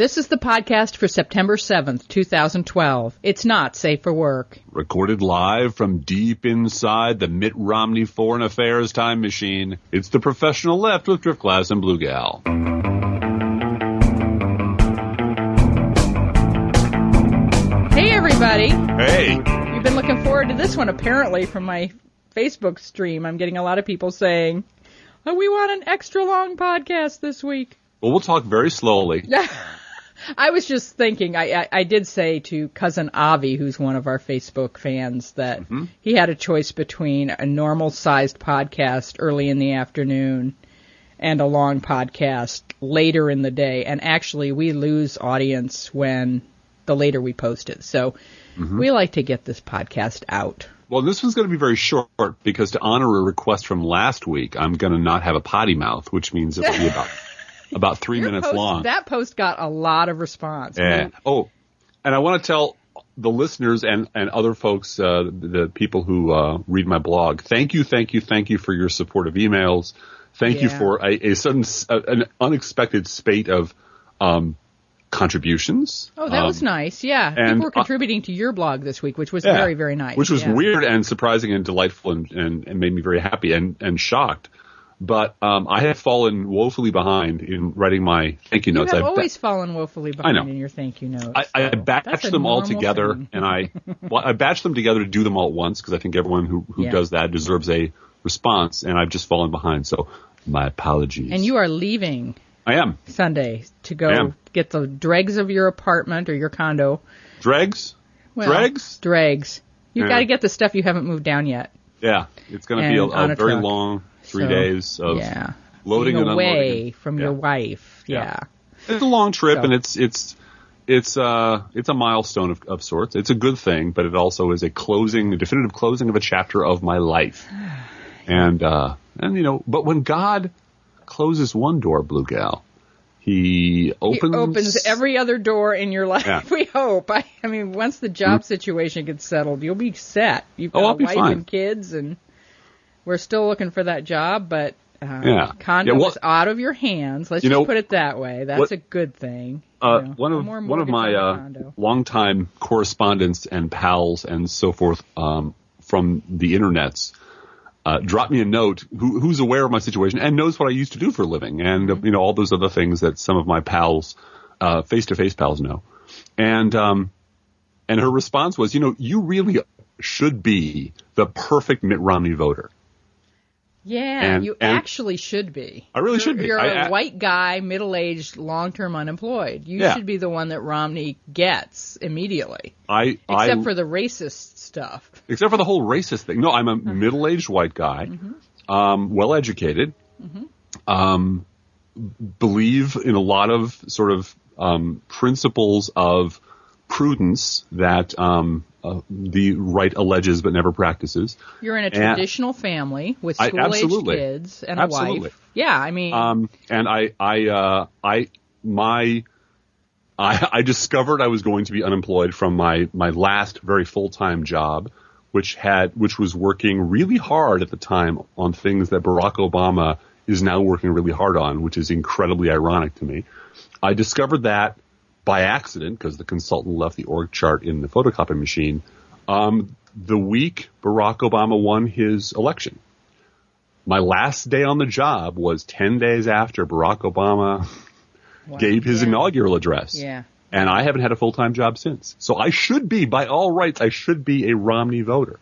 This is the podcast for September 7th, 2012. It's not safe for work. Recorded live from deep inside the Mitt Romney Foreign Affairs time machine. It's the professional left with Driftglass and Blue Gal. Hey, everybody. Hey, You've been looking forward to this one, apparently, from my Facebook stream. I'm getting a lot of people saying, oh, we want an extra long podcast this week. well, we'll talk very slowly. I was just thinking, I, I, I did say to cousin Avi, who's one of our Facebook fans, that mm-hmm. he had a choice between a normal sized podcast early in the afternoon and a long podcast later in the day. And actually, we lose audience when the later we post it. So mm-hmm. we like to get this podcast out. Well, this one's going to be very short because to honor a request from last week, I'm going to not have a potty mouth, which means it'll be about about three minutes post- long. That post got a lot of response. Yeah. Oh, and I want to tell the listeners and, and other folks, uh, the people who uh, read my blog, thank you, thank you, thank you for your supportive emails. Thank you for a, a sudden, a- an unexpected spate of um, contributions. Oh, that Um, was nice. Yeah. and, People were uh, contributing to your blog this week, which was yeah, very, very nice. Which was Yeah. weird and surprising and delightful and, and, and made me very happy and, and shocked. But um, I have fallen woefully behind in writing my thank you You notes. have I've- always fallen woefully I know. behind in your thank you notes. I, I so that's them all together, thing. and I well, I batched them together to do them all at once because I think everyone who who Yeah. does that deserves a response, and I've just fallen behind. So my apologies. And you are leaving I am Sunday to go get the dregs of your apartment or your condo. dregs. Well, Dregs? Dregs. You've Yeah. got to get the stuff you haven't moved down yet. Yeah, it's going to be a a very long three So, days of yeah. loading Being and away unloading. from Yeah. your wife. Yeah. Yeah. It's a long trip, So. and it's it's it's uh it's a milestone of, of sorts. It's a good thing, but it also is a closing, a definitive closing of a chapter of my life. And uh and you know, but when God closes one door, Blue Gal, He opens He opens every other door in your life. Yeah. We hope. I, I mean, once the job situation gets settled, you'll be set. You've Oh, got I'll a wife fine. and kids, and we're still looking for that job. But uh, Yeah. condo Yeah, well- is out of your hands. Let's You just know, put it that way. That's what- a good thing. Uh, You know, one of one of my uh, longtime correspondents and pals and so forth um, from the internets uh, dropped me a note. Who, who's aware of my situation and knows what I used to do for a living, and Mm-hmm. you know all those other things that some of my pals, face to face pals, know. And um, and her response was, you know, you really should be the perfect Mitt Romney voter. Yeah, and- you and- actually should be. I really You're- should be. You're I- a I- white guy, middle-aged, long-term unemployed. You Yeah. should be the one that Romney gets immediately, I except I, for the racist stuff. except for the whole racist thing. No, I'm a Uh-huh. middle-aged white guy, Mm-hmm. um, well-educated, um, believe in a lot of sort of um, principles of prudence that um, uh, the right alleges but never practices. You're in a And- traditional family with school-aged kids and a Absolutely. wife. Yeah, I mean, Um, and I, I, uh, I, my, I, I discovered I was going to be unemployed from my, my last very full-time job, which had, which was working really hard at the time on things that Barack Obama is now working really hard on, which is incredibly ironic to me. I discovered that by accident because the consultant left the org chart in the photocopy machine. Um, the week Barack Obama won his election. My last day on the job was 10 days after Barack Obama wow. gave his Yeah. inaugural address. Yeah. And I haven't had a full-time job since. So I should be, by all rights, I should be a Romney voter.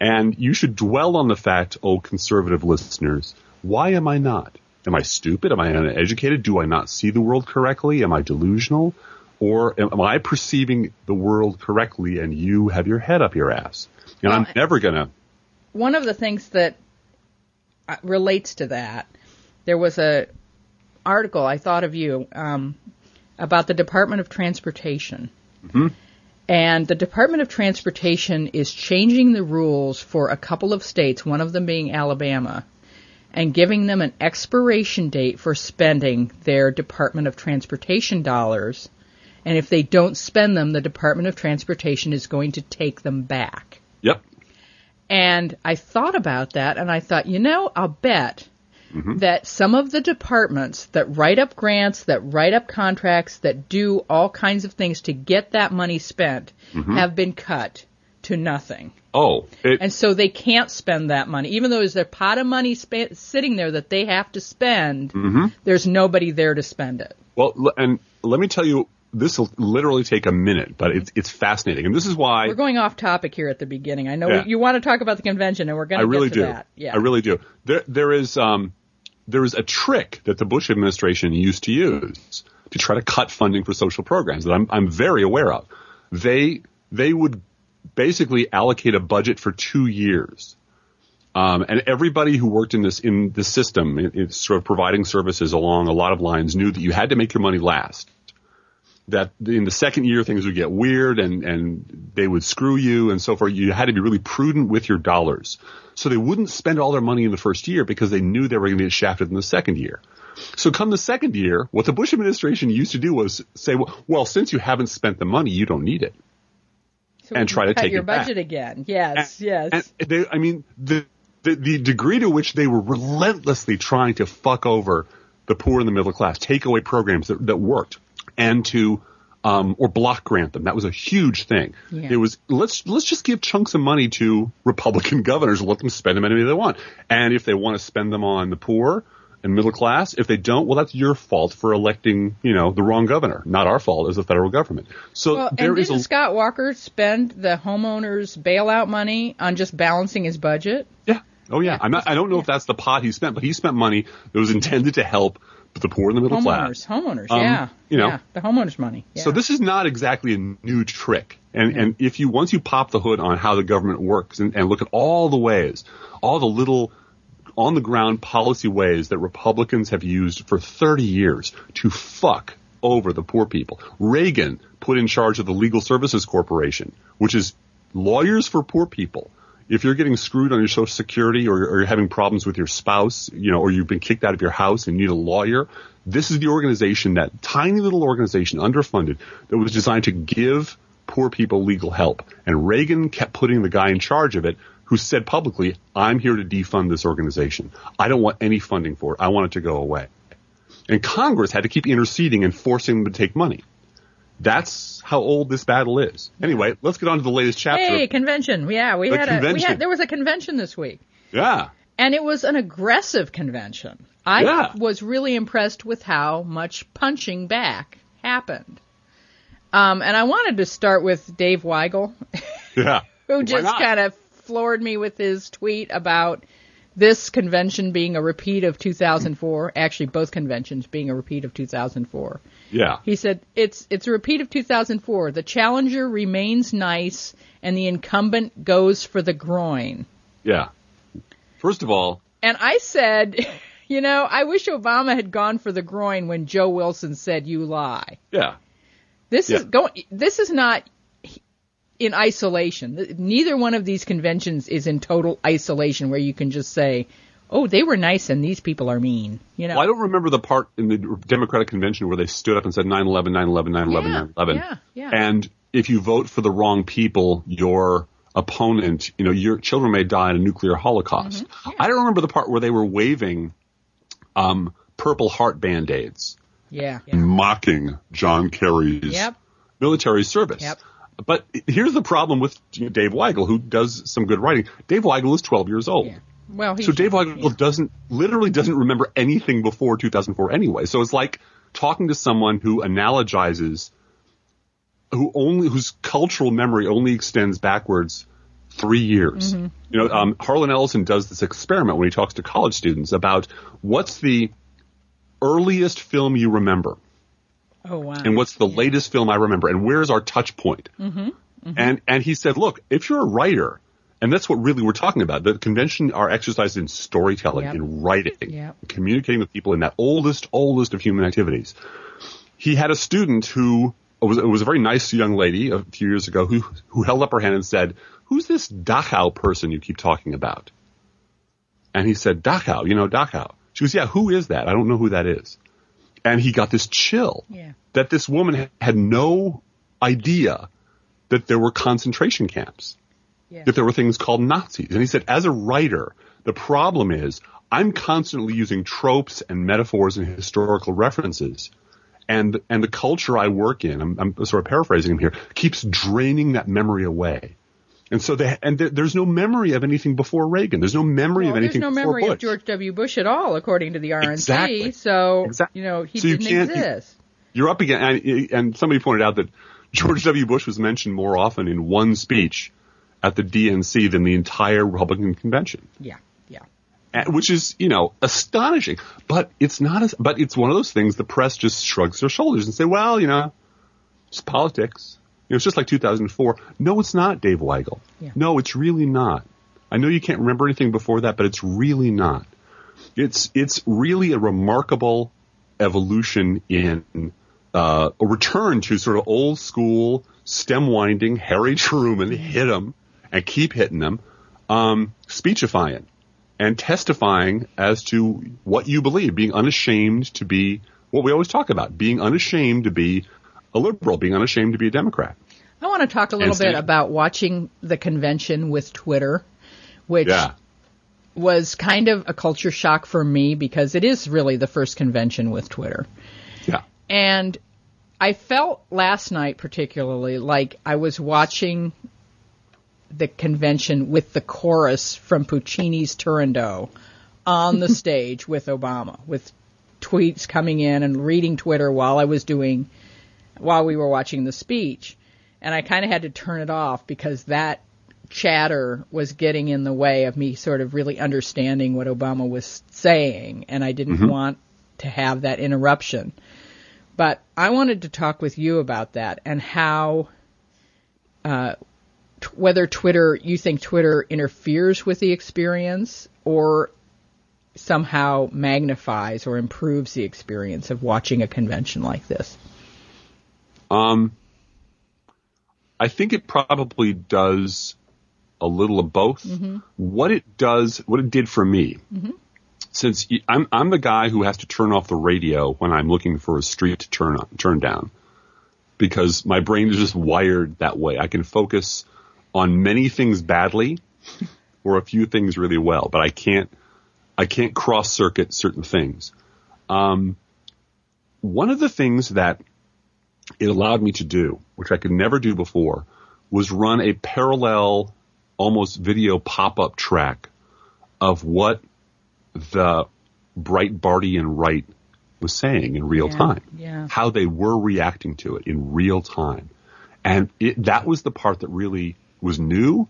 And you should dwell on the fact, oh conservative listeners, why am I not? Am I stupid? Am I uneducated? Do I not see the world correctly? Am I delusional? Or am, am I perceiving the world correctly and you have your head up your ass? And Well, I'm never gonna, One of the things that uh, relates to that, there was a article I thought of you um, about the Department of Transportation. And the Department of Transportation is changing the rules for a couple of states, one of them being Alabama, and giving them an expiration date for spending their Department of Transportation dollars. And if they don't spend them, the Department of Transportation is going to take them back. yep, And I thought about that and I thought, you know, I'll bet mm-hmm. that some of the departments that write up grants, that write up contracts, that do all kinds of things to get that money spent mm-hmm. have been cut to nothing. Oh, it, And so they can't spend that money. Even though there's a pot of money spa- sitting there that they have to spend, there's nobody there to spend it. well, and let me tell you, this will literally take a minute, but it's it's fascinating, and this is why We're going off topic here at the beginning. I know Yeah. you want to talk about the convention, and we're going to. I really get to do. that. Yeah. I really do. There, there is, um, there is a trick that the Bush administration used to use to try to cut funding for social programs that I'm, I'm very aware of. They, they would basically allocate a budget for two years. Um, and everybody who worked in this in the system, in, in sort of providing services along a lot of lines, knew that you had to make your money last. That in the second year things would get weird and and they would screw you and so forth. You had to be really prudent with your dollars, so they wouldn't spend all their money in the first year because they knew they were going to get shafted in the second year. So come the second year, what the Bush administration used to do was say, well, well since you haven't spent the money, you don't need it. So and try to take your it back. budget again. Yes, yes. And they, I mean, the, the the degree to which they were relentlessly trying to fuck over the poor and the middle class, take away programs that, that worked, and to um, or block grant them. That was a huge thing. Yeah. It was let's let's just give chunks of money to Republican governors and let them spend them any way they want. And if they want to spend them on the poor and middle class, if they don't, well, that's your fault for electing, you know, the wrong governor. Not our fault as the federal government. So well, there and didn't a Scott Walker spend the homeowners bailout money on just balancing his budget? Yeah. Oh yeah. Yeah. I'm not. I don't know if that's the pot he spent, but he spent money that was intended to help the poor and the middle Homeowners, class. homeowners, Um, yeah, you know. yeah, the homeowners money. Yeah. So this is not exactly a new trick. And and if you once you pop the hood on how the government works and, and look at all the ways, all the little on the ground policy ways that Republicans have used for 30 years to fuck over the poor people. Reagan put in charge of the Legal Services Corporation, which is lawyers for poor people. If you're getting screwed on your social security or, or you're having problems with your spouse, you know, or you've been kicked out of your house and need a lawyer, this is the organization, that tiny little organization, underfunded, that was designed to give poor people legal help. And Reagan kept putting the guy in charge of it who said publicly, I'm here to defund this organization. I don't want any funding for it. I want it to go away. And Congress had to keep interceding and forcing them to take money. That's how old this battle is. Anyway, let's get on to the latest chapter. hey, convention. Yeah, we The had a we convention. had there was a convention this week. Yeah. And it was an aggressive convention. I Yeah. was really impressed with how much punching back happened. Um, and I wanted to start with Dave Weigel, Yeah. who just kind of floored me with his tweet about this convention being a repeat of 2004. Actually, both conventions being a repeat of 2004. Yeah. He said it's it's a repeat of 2004. The challenger remains nice, and the incumbent goes for the groin. Yeah. First of all, And I said, you know, I wish Obama had gone for the groin when Joe Wilson said you lie. yeah. This is going this is not in isolation. Neither one of these conventions is in total isolation where you can just say, "Oh, they were nice and these people are mean." You know. Well, I don't remember the part in the Democratic convention where they stood up and said 9/11, 9/11, 9/11, Yeah, 9/11. yeah, yeah. And if you vote for the wrong people, your opponent, you know, your children may die in a nuclear holocaust. Mm-hmm. I don't remember the part where they were waving um, purple heart band-aids, yeah. mocking John Kerry's Yep. military service. Yep. But here's the problem with Dave Weigel, who does some good writing. Dave Weigel is 12 years old. Yeah. Well, he So Dave Weigel doesn't literally doesn't remember anything before 2004 anyway. So it's like talking to someone who analogizes, who only whose cultural memory only extends backwards three years. Mm-hmm. You know, um, Harlan Ellison does this experiment when he talks to college students about what's the earliest film you remember Oh wow. and what's the latest film I remember, and where's our touch point? Mm-hmm. And and he said, look, if you're a writer, and that's what really we're talking about. The convention are exercised in storytelling, Yep. in writing, Yep. communicating with people in that oldest, oldest of human activities. He had a student who was, it was a very nice young lady a few years ago who who held up her hand and said, "Who's this Dachau person you keep talking about?" And he said, Dachau, you know Dachau. She goes, yeah, who is that? I don't know who that is. And he got this chill Yeah. that this woman had no idea that there were concentration camps, Yeah. that there were things called Nazis. And he said, as a writer, the problem is I'm constantly using tropes and metaphors and historical references. And, and the culture I work in, I'm, I'm sort of paraphrasing him here, keeps draining that memory away. And so they, and there, there's no memory of anything before Reagan. There's no memory well, of anything There's no before memory Bush. of George W. Bush at all, according to the RNC. Exactly. So, Exactly. you know, he So didn't can't- you- exist. You're up again, and, and somebody pointed out that George W. Bush was mentioned more often in one speech at the DNC than the entire Republican convention. yeah, yeah. Uh, which is you know astonishing. But it's not as but it's one of those things the press just shrugs their shoulders and say, well, you know, it's politics. It's just like 2004. No, it's not, Dave Weigel. Yeah. No, it's really not. I know you can't remember anything before that, but it's really not. It's it's really a remarkable evolution in uh, a return to sort of old school stem winding Harry Truman hit 'em and keep hitting them, um, speechifying and testifying as to what you believe, being unashamed to be what we always talk about, being unashamed to be a liberal, being unashamed to be a Democrat. I want to talk a little bit about watching the convention with Twitter, which Yeah. was kind of a culture shock for me because it is really the first convention with Twitter. Yeah. And I felt last night particularly like I was watching the convention with the chorus from Puccini's Turandot on the stage with Obama, with tweets coming in and reading Twitter while I was doing, while we were watching the speech. And I kind of had to turn it off because that chatter was getting in the way of me sort of really understanding what Obama was saying. And I didn't want to have that interruption. But I wanted to talk with you about that and how, uh, t- whether Twitter, you think Twitter interferes with the experience or somehow magnifies or improves the experience of watching a convention like this. Um, I think it probably does a little of both. What it does, what it did for me, since y- I'm I'm the guy who has to turn off the radio when I'm looking for a street to turn on, turn down, because my brain is just wired that way. I can focus on many things badly, or a few things really well, but I can't I can't cross circuit certain things. Um, one of the things that it allowed me to do, which I could never do before, was run a parallel, almost video pop-up track of what the Breitbartian right was saying in real Yeah, time. yeah. How they were reacting to it in real time. And it, that was the part that really was new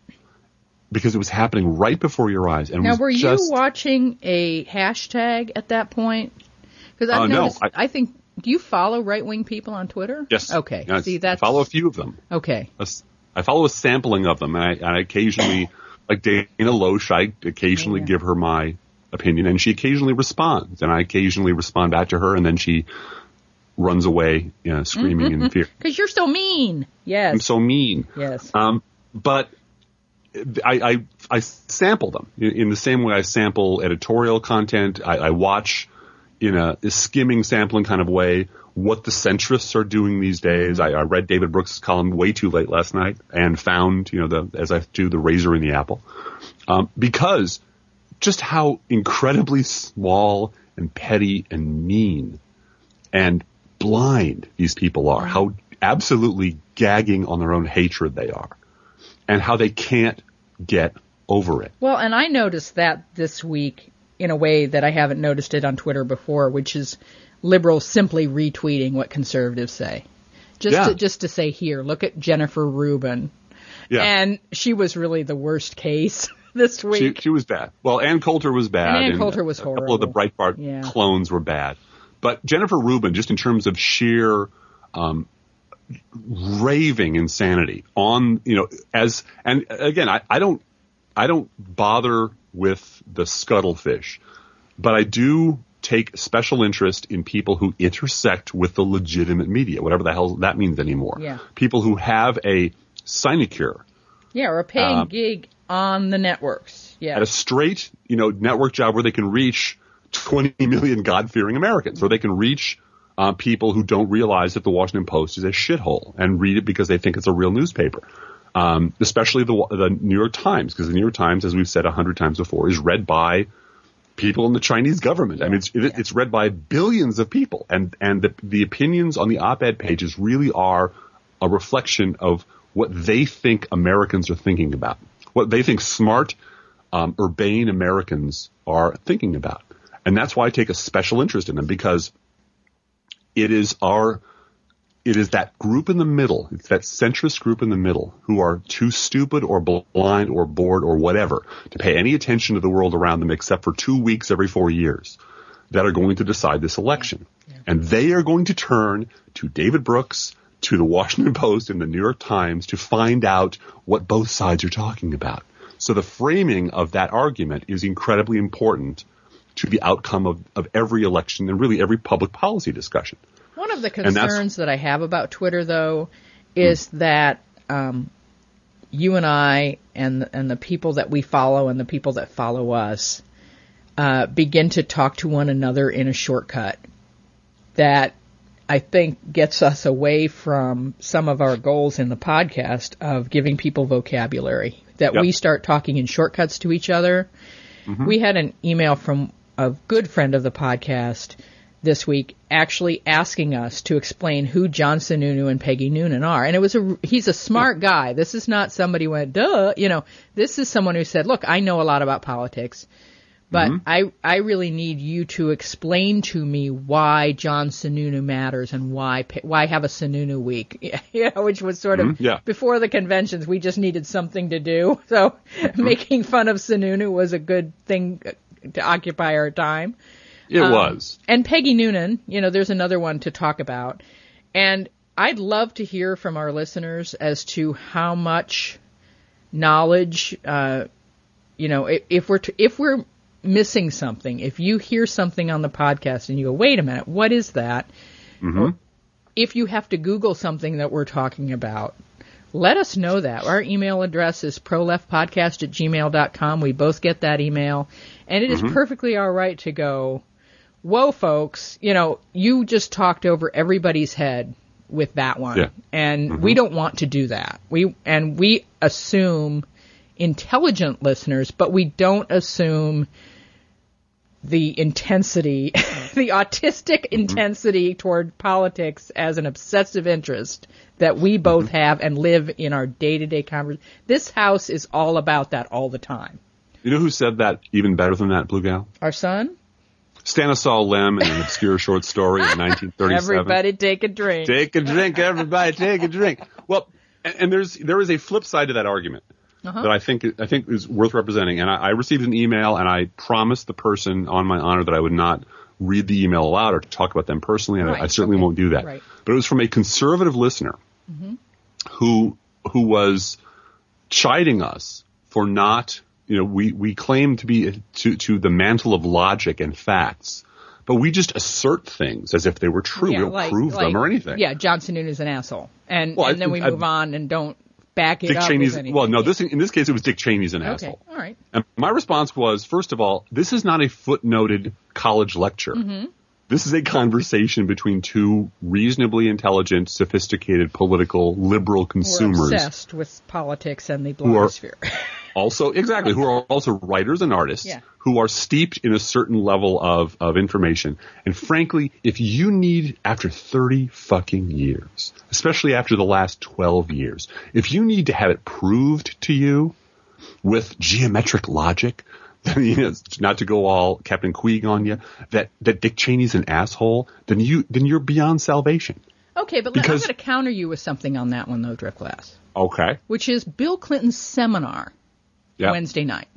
because it was happening right before your eyes. And Now, were just, you watching a hashtag at that point? Because I've Uh, no, noticed, I- I, think, do you follow right wing people on Twitter? Yes. Okay. Yes. See, I that's follow a few of them. okay. I follow a sampling of them, and I, and I occasionally, like Dana Loesch, I occasionally Yeah. give her my opinion, and she occasionally responds, and I occasionally respond back to her, and then she runs away, you know, screaming in fear. Because you're so mean. Yes. I'm so mean. yes. Um, but I, I, I sample them in, in the same way I sample editorial content. I, I watch in a, skimming sampling kind of way what the centrists are doing these days. I, I read David Brooks' column way too late last night and found, you know, the, as I do the razor in the apple. Um, because just how incredibly small and petty and mean and blind these people are, how absolutely gagging on their own hatred they are, and how they can't get over it. Well, and I noticed that this week in a way that I haven't noticed it on Twitter before, which is liberals simply retweeting what conservatives say. Just Yeah. to, just to say here, look at Jennifer Rubin. Yeah. And she was really the worst case this she, week. she was bad. Well, Ann Coulter was bad. And Ann Coulter was horrible. A couple of the. Breitbart Yeah. clones were bad. But Jennifer Rubin, just in terms of sheer um, raving insanity on, you know, as and again, I, I don't, I don't bother with the scuttlefish, but I do take special interest in people who intersect with the legitimate media, whatever the hell that means anymore. Yeah. People who have a sinecure yeah, or a paying Um, gig on the networks. Yeah. at a straight, you know, network job where they can reach 20 million God-fearing Americans, or they can reach uh, people who don't realize that the Washington Post is a shithole and read it because they think it's a real newspaper. Um, especially the the New York Times, because the New York Times, as we've said a hundred times before, is read by people in the Chinese government. I mean, it's, it, it's read by billions of people, and and the, the opinions on the op-ed pages really are a reflection of what they think Americans are thinking about, what they think smart, um, urbane Americans are thinking about, and that's why I take a special interest in them because it is our it is that group in the middle, it's that centrist group in the middle who are too stupid or blind or bored or whatever to pay any attention to the world around them except for two weeks every four years that are going to decide this election. Yeah. And they are going to turn to David Brooks, to the Washington Post and the New York Times to find out what both sides are talking about. So the framing of that argument is incredibly important to the outcome of, of every election and really every public policy discussion. One of the concerns that I have about Twitter, though, is hmm. that um, you and I and and the people that we follow and the people that follow us uh, begin to talk to one another in a shortcut that I think gets us away from some of our goals in the podcast of giving people vocabulary. That yep. we start talking in shortcuts to each other. Mm-hmm. We had an email from a good friend of the podcast this week actually asking us to explain who John Sununu and Peggy Noonan are. And it was a, he's a smart guy. This is not somebody who went, duh, you know, this is someone who said, look, I know a lot about politics, but mm-hmm. I, I really need you to explain to me why John Sununu matters and why, why have a Sununu week, you know, which was sort of mm-hmm. yeah. before the conventions, we just needed something to do. So mm-hmm. making fun of Sununu was a good thing to occupy our time. It um, was. And Peggy Noonan, you know, there's another one to talk about. And I'd love to hear from our listeners as to how much knowledge, uh, you know, if, if we're if we're missing something, if you hear something on the podcast and you go, wait a minute, what is that? Mm-hmm. if you have to Google something that we're talking about, let us know that. Our email address is proleftpodcast at gmail.com. We both get that email. And it mm-hmm. is perfectly all right to go, whoa, folks, you know, you just talked over everybody's head with that one. Yeah. And mm-hmm. we don't want to do that. We, and we assume intelligent listeners, but we don't assume the intensity, the autistic mm-hmm. intensity toward politics as an obsessive interest that we both mm-hmm. have and live in our day to day conversation. This house is all about that all the time. You know who said that even better than that, Blue Gal? Our son? Stanislaw Lem in an obscure short story in 1937. Everybody take a drink. Take a drink, everybody take a drink. Well, and, and there's there is a flip side to that argument uh-huh. that I think I think is worth representing. And I, I received an email, and I promised the person on my honor that I would not read the email aloud or talk about them personally, and right. I, I, certainly okay. won't do that. Right. But it was from a conservative listener mm-hmm. who who was chiding us for not you know, we, we claim to be to, to the mantle of logic and facts, but we just assert things as if they were true. Yeah, we don't like, prove like, them or anything. Yeah, John Sununu is an asshole, and well, and then we move I, on and don't back it Dick up. Cheney's well, no, this in this case it was Dick Cheney's an okay. asshole. All right. And my response was, first of all, this is not a footnoted college lecture. Mm-hmm. This is a conversation between two reasonably intelligent, sophisticated, political, liberal consumers. We're obsessed with politics and the blogosphere. also exactly who are also writers and artists yeah. who are steeped in a certain level of, of information. And frankly, if you need after 30 fucking years, especially after the last 12 years, if you need to have it proved to you with geometric logic, you know, not to go all Captain Queeg on you, that, that Dick Cheney's an asshole, then you then you're beyond salvation. Okay, but because, I'm going to counter you with something on that one though, Driftglass. Okay. Which is Bill Clinton's seminar yep. Wednesday night.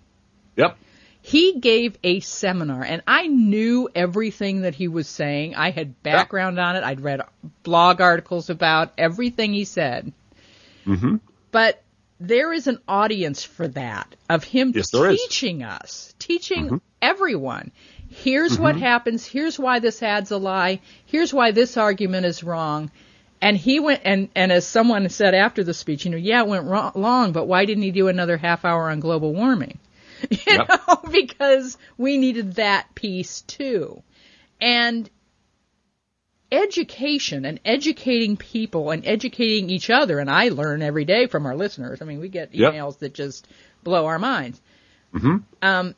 Yep. He gave a seminar, and I knew everything that he was saying. I had background yep. on it. I'd read blog articles about everything he said. Mm-hmm. But there is an audience for that of him yes, teaching us, teaching mm-hmm. everyone. Here's mm-hmm. what happens. Here's why this ad's a lie. Here's why this argument is wrong. And he went, and, and as someone said after the speech, you know, yeah, it went wrong, long, but why didn't he do another half hour on global warming? You yep. know, because we needed that piece too. And education and educating people and educating each other, and I learn every day from our listeners. I mean, we get emails yep. that just blow our minds. Mm-hmm. Um,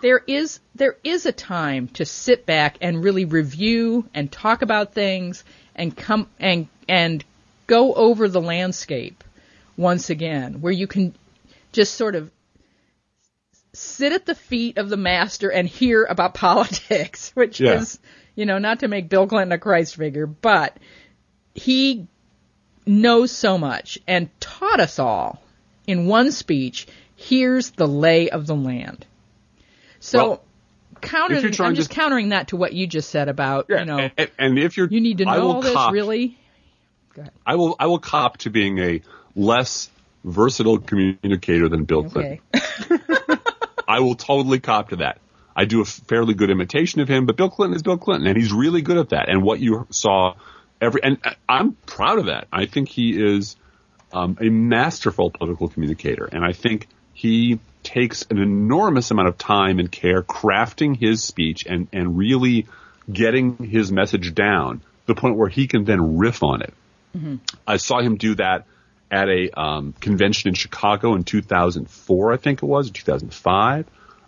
there is there is a time to sit back and really review and talk about things and come and and go over the landscape once again where you can just sort of sit at the feet of the master and hear about politics which Yeah. is you know not to make Bill Clinton a Christ figure but he knows so much and taught us all in one speech here's the lay of the land so Well, counter if you're trying I'm to- just countering that to what you just said about you know and, and if you're, you need to know all this really go ahead I will, I will cop to being a less versatile communicator than Bill Clinton. okay. I will totally cop to that. I do a fairly good imitation of him, but Bill Clinton is Bill Clinton, and he's really good at that. And what you saw every, and I- I'm proud of that. I think he is um, a masterful political communicator, and I think he takes an enormous amount of time and care crafting his speech and and really getting his message down to the point where he can then riff on it. I saw him do that at a um, convention in Chicago in 2004, I think it was, or 2005.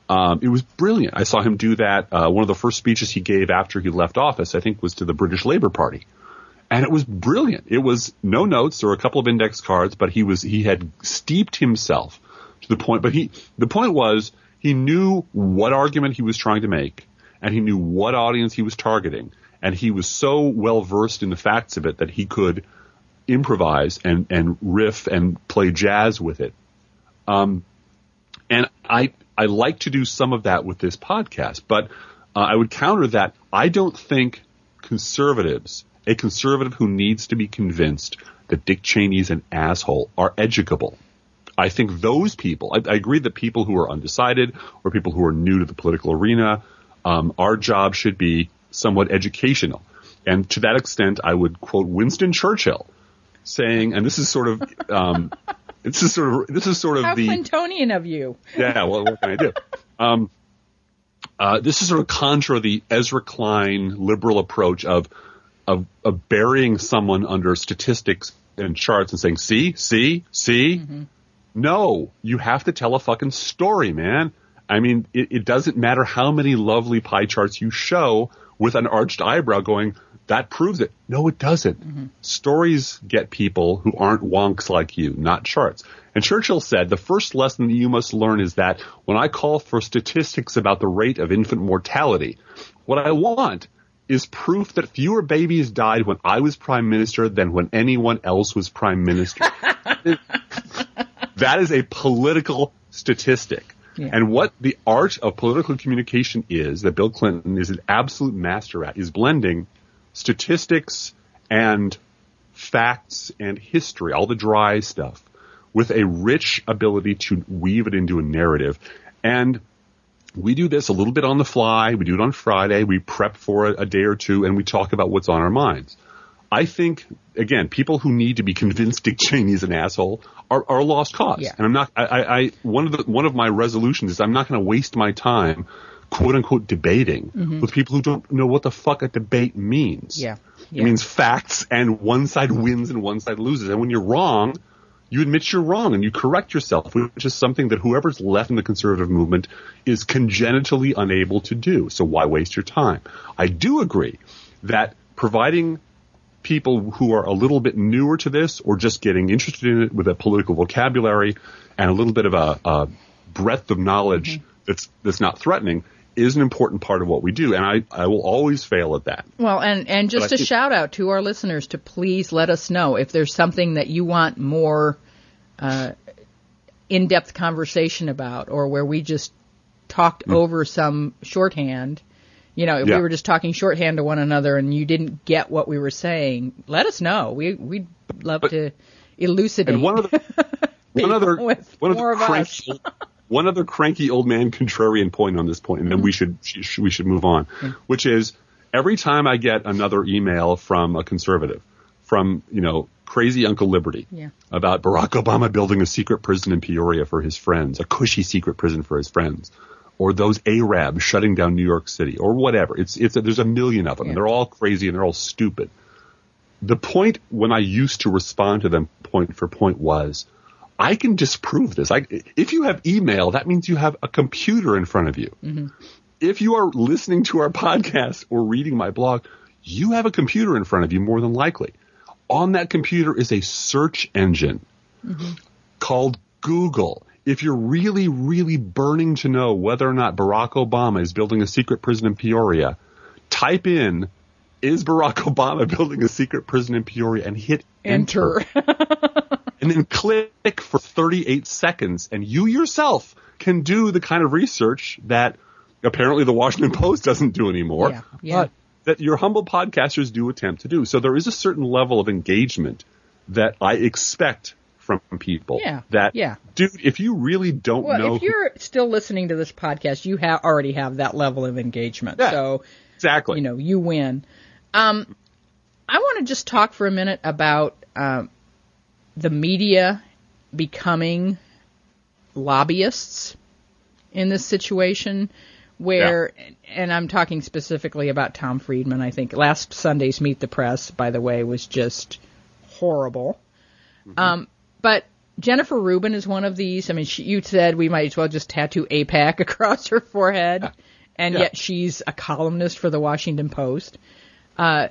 Um, it was brilliant. I saw him do that. Uh, one of the first speeches he gave after he left office, I think, was to the British Labour Party, and it was brilliant. It was no notes or a couple of index cards, but he was he had steeped himself the point. But he the point was he knew what argument he was trying to make, and he knew what audience he was targeting, and he was so well versed in the facts of it that he could improvise and and riff and play jazz with it. Um, and I I like to do some of that with this podcast, but uh, I would counter that I don't think conservatives, a conservative who needs to be convinced that Dick Cheney's an asshole, are educable. I think those people, I, I agree that people who are undecided or people who are new to the political arena, um, our job should be somewhat educational. And to that extent, I would quote Winston Churchill saying, and this is sort of, um, this is sort of, this is sort of how the, Clintonian of you yeah, well, what can I do? Um, uh, this is sort of contra the Ezra Klein liberal approach of, of of burying someone under statistics and charts and saying, "See, see, see." No, you have to tell a fucking story, man. I mean, it, it doesn't matter how many lovely pie charts you show with an arched eyebrow going, that proves it. No, it doesn't. Mm-hmm. Stories get people who aren't wonks like you, not charts. And Churchill said the first lesson that you must learn is that when I call for statistics about the rate of infant mortality, what I want is proof that fewer babies died when I was prime minister than when anyone else was prime minister. that is a political statistic. Yeah. And what the art of political communication is that Bill Clinton is an absolute master at is blending statistics and facts and history, all the dry stuff, with a rich ability to weave it into a narrative. And we do this a little bit on the fly. We do it on Friday. We prep for a, a day or two and we talk about what's on our minds. I think, again, people who need to be convinced Dick Cheney's an asshole are, are a lost cause. Yeah. And I'm not, I, I, I, one of the, one of my resolutions is I'm not going to waste my time, quote unquote, debating mm-hmm. with people who don't know what the fuck a debate means. Yeah. Yeah. It means facts and one side wins and one side loses. And when you're wrong, you admit you're wrong and you correct yourself, which is something that whoever's left in the conservative movement is congenitally unable to do. So why waste your time? I do agree that providing people who are a little bit newer to this or just getting interested in it with a political vocabulary and a little bit of a, a breadth of knowledge that's that's not threatening is an important part of what we do. And I, I will always fail at that. Well, and and But just a think- shout out to our listeners to please let us know if there's something that you want more uh, in-depth conversation about, or where we just talked over some shorthand. You know, if. Yeah. we were just talking shorthand to one another and you didn't get what we were saying, let us know. We we'd love But- to elucidate. And one of the one other one other cranky old, one other cranky old man contrarian point on this point, and then we mm-hmm. should sh- we should move on, which is every time I get another email from a conservative, from you know crazy Uncle Liberty, Yeah. about Barack Obama building a secret prison in Peoria for his friends, a cushy secret prison for his friends. Or those Arabs shutting down New York City, or whatever. It's it's there's a million of them. Yeah. They're all crazy and they're all stupid the point when I used to respond to them point for point was, I can disprove this. I, if you have email, that means you have a computer in front of you. Mm-hmm. If you are listening to our podcast or reading my blog, you have a computer in front of you more than likely. On that computer is a search engine called Google. If you're really, really burning to know whether or not Barack Obama is building a secret prison in Peoria, type in, is Barack Obama building a secret prison in Peoria and hit enter. and then click for 38 seconds and you yourself can do the kind of research that apparently the Washington Post doesn't do anymore. Yeah, yeah. But that your humble podcasters do attempt to do. So there is a certain level of engagement that I expect from people. Yeah, That, yeah. dude, if you really don't Well, know if you're still listening to this podcast, you ha- already have that level of engagement. Yeah. So, exactly, you know, you win. Um, I want to just talk for a minute about um, the media becoming lobbyists in this situation. Where, and I'm talking specifically about Tom Friedman. I think last Sunday's Meet the Press, by the way, was just horrible. Um, but Jennifer Rubin is one of these. I mean, she, you said we might as well just tattoo AIPAC across her forehead, and Yeah. yet she's a columnist for the Washington Post. Uh,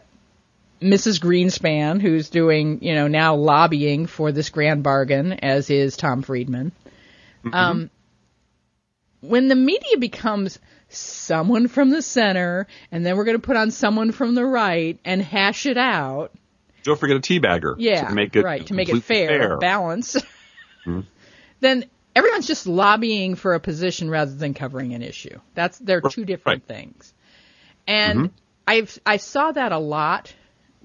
Mrs. Greenspan, who's doing, you know, now lobbying for this grand bargain, as is Tom Friedman. Um, when the media becomes someone from the center, and then we're going to put on someone from the right and hash it out, don't forget a teabagger. yeah, to make it right to make it completely fair, balance. Then everyone's just lobbying for a position rather than covering an issue. That's they're two different things. And I've I saw that a lot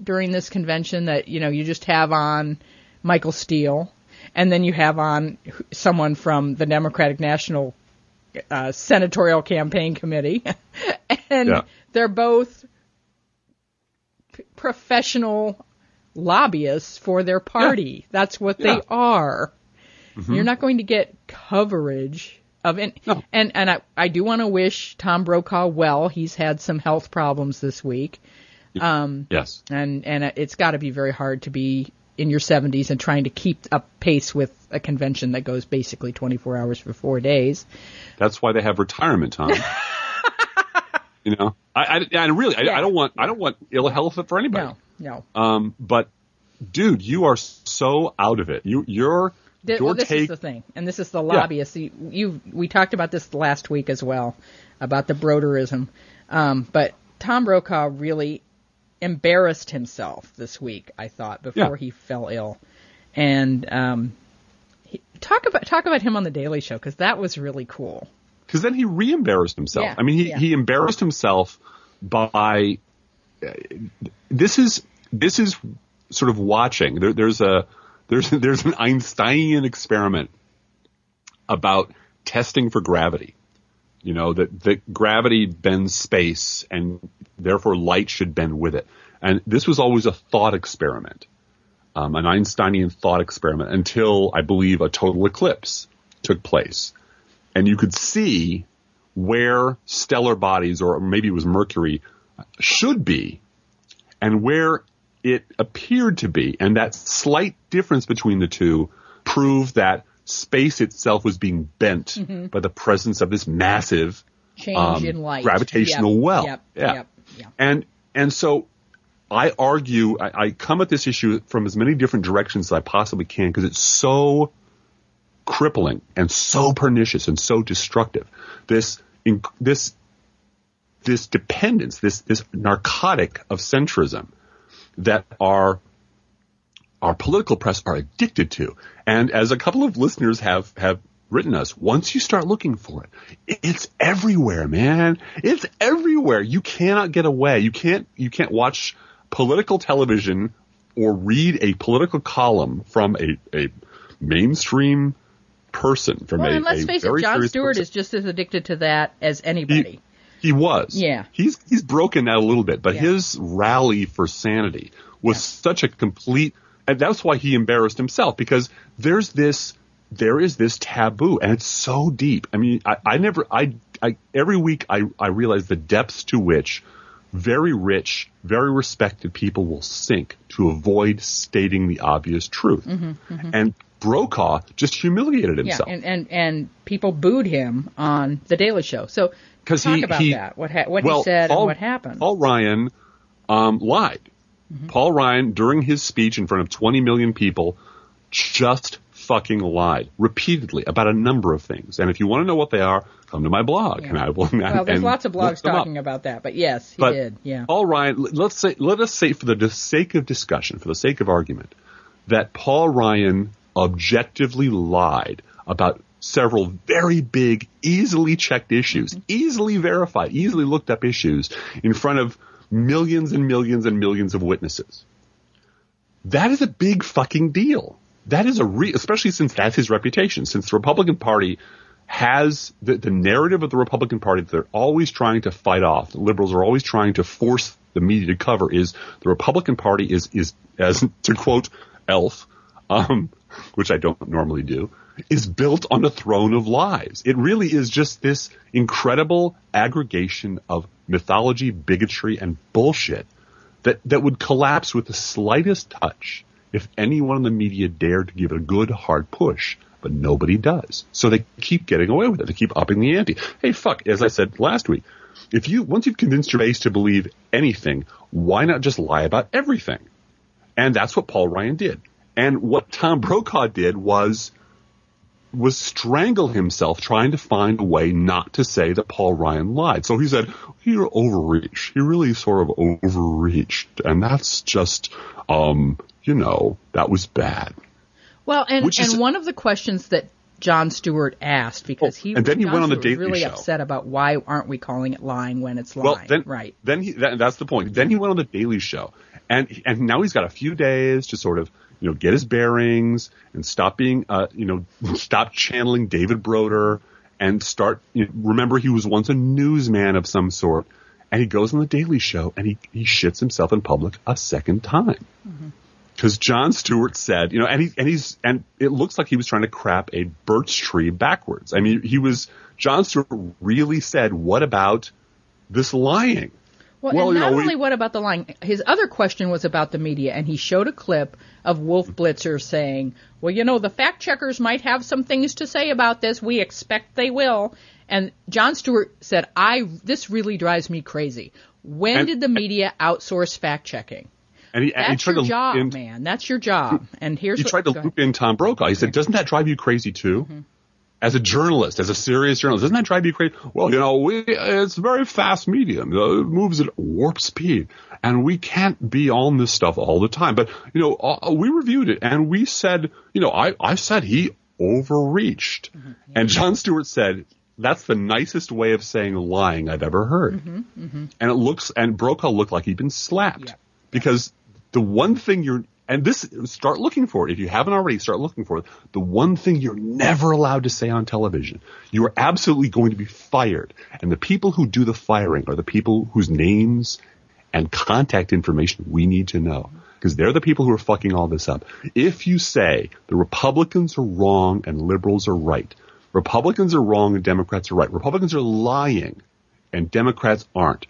during this convention that you know you just have on Michael Steele and then you have on someone from the Democratic National uh, Senatorial Campaign Committee, and Yeah. they're both p- professional lobbyists for their party. That's what they Yeah. are. You're not going to get coverage of it. No. And and I I do want to wish Tom Brokaw well. He's had some health problems this week. Um, Yes. and and it's got to be very hard to be in your 70s and trying to keep up pace with a convention that goes basically 24 hours for four days. That's why they have retirement time. you know, I, I, I really, I, Yeah. I don't want, I don't want ill health for anybody. No, no. Um, but dude, you are so out of it. You, you're, Th- your well, this take. is the thing, and this is the lobbyists. You, you, we talked about this last week as well about the broderism, um, but Tom Brokaw really embarrassed himself this week. I thought before Yeah. he fell ill, and um, he, talk about talk about him on the Daily Show because that was really cool. because then he re-embarrassed himself. Yeah, I mean, he, yeah. he embarrassed himself by this is this is sort of watching. There, there's a there's there's an Einsteinian experiment about testing for gravity. You know that that gravity bends space, and therefore light should bend with it. And this was always a thought experiment, um, an Einsteinian thought experiment, until I believe a total eclipse took place and you could see where stellar bodies, or maybe it was Mercury, should be, and where it appeared to be. And that slight difference between the two proved that space itself was being bent by the presence of this massive Change um, in light, gravitational Yep, well. Yep, yeah. yep, yep. And and so I argue, I, I come at this issue from as many different directions as I possibly can because it's so crippling and so pernicious and so destructive. This in, this this dependence, this this narcotic of centrism that our our political press are addicted to. And as a couple of listeners have have written us, once you start looking for it, it's everywhere, man. It's everywhere. You cannot get away. You can't you can't watch political television or read a political column from a, a mainstream person from Well, a, and let's a face very it, Jon Stewart person. is just as addicted to that as anybody. He was. Yeah. He's he's broken that a little bit, but Yeah. his rally for sanity was Yeah. such a complete and that's why he embarrassed himself because there's this there is this taboo and it's so deep. I mean, I, I never I, I every week I, I realize the depths to which very rich, very respected people will sink to avoid stating the obvious truth. Mm-hmm, And Brokaw just humiliated Yeah, himself. and, and and people booed him on the Daily Show. So talk he, about he, that. What ha- what well, he said Paul, and what happened. Paul Ryan um, lied. Mm-hmm. Paul Ryan, during his speech in front of 20 million people, just fucking lied repeatedly about a number of things. And if you want to know what they are, come to my blog, Yeah. and I will. well, there's lots of blogs talking about that, but yes, he But did. Yeah. Paul Ryan, let's say, let us say for the sake of discussion, for the sake of argument, that Paul Ryan objectively lied about several very big, easily checked issues, easily verified, easily looked up issues in front of millions and millions and millions of witnesses. That is a big fucking deal. That is a re, especially since that's his reputation, since the Republican Party has the, the narrative of the Republican Party that they're always trying to fight off. The liberals are always trying to force the media to cover is the Republican Party is, is, as to quote Elf, um, which I don't normally do, is built on a throne of lies. It really is just this incredible aggregation of mythology, bigotry, and bullshit that, that would collapse with the slightest touch if anyone in the media dared to give it a good hard push, but nobody does. So they keep getting away with it. They keep upping the ante. Hey, fuck, as I said last week, if you, once you've convinced your base to believe anything, why not just lie about everything? And that's what Paul Ryan did. And what Tom Brokaw did was, was strangle himself trying to find a way not to say that Paul Ryan lied. So he said, he overreached. He really sort of overreached. And that's just, um, you know, that was bad. Well, and Which is- and one of the questions that Jon Stewart asked because Oh, he and then he Jon went on the Stewart was Daily really Show. upset about why aren't we calling it lying when it's lying? Well, then, right. Then he, that, that's the point. Then he went on the Daily Show, and and now he's got a few days to sort of you know get his bearings and stop being uh you know stop channeling David Broder and start. You know, remember, he was once a newsman of some sort, and he goes on the Daily Show and he he shits himself in public a second time. Because Jon Stewart said, you know, and he and he's and it looks like he was trying to crap a birch tree backwards. I mean, he was Jon Stewart really said, "What about this lying?" Well, Well, and not know, only what about the lying, his other question was about the media, and he showed a clip of Wolf Blitzer saying, "Well, you know, the fact checkers might have some things to say about this. We expect they will." And Jon Stewart said, "I this really drives me crazy. When And- did the media outsource fact checking? And he, and he tried your to job, loop in, man. That's your job." And here's he what, tried to go ahead. loop in Tom Brokaw. He said, "Doesn't that drive you crazy too?" Mm-hmm. As a journalist, as a serious journalist, doesn't that drive you crazy? Well, you know, we, it's a very fast medium. Uh, It moves at warp speed. And we can't be on this stuff all the time. But, you know, uh, we reviewed it and we said, you know, I, I said he overreached. And Jon Stewart said, that's the nicest way of saying lying I've ever heard. And it looks, and Brokaw looked like he'd been slapped. Yeah. Because the one thing you're, and this, start looking for it. If you haven't already, start looking for it. The one thing you're never allowed to say on television, you are absolutely going to be fired. And the people who do the firing are the people whose names and contact information we need to know. Because they're the people who are fucking all this up. If you say the Republicans are wrong and liberals are right, Republicans are wrong and Democrats are right, Republicans are lying and Democrats aren't,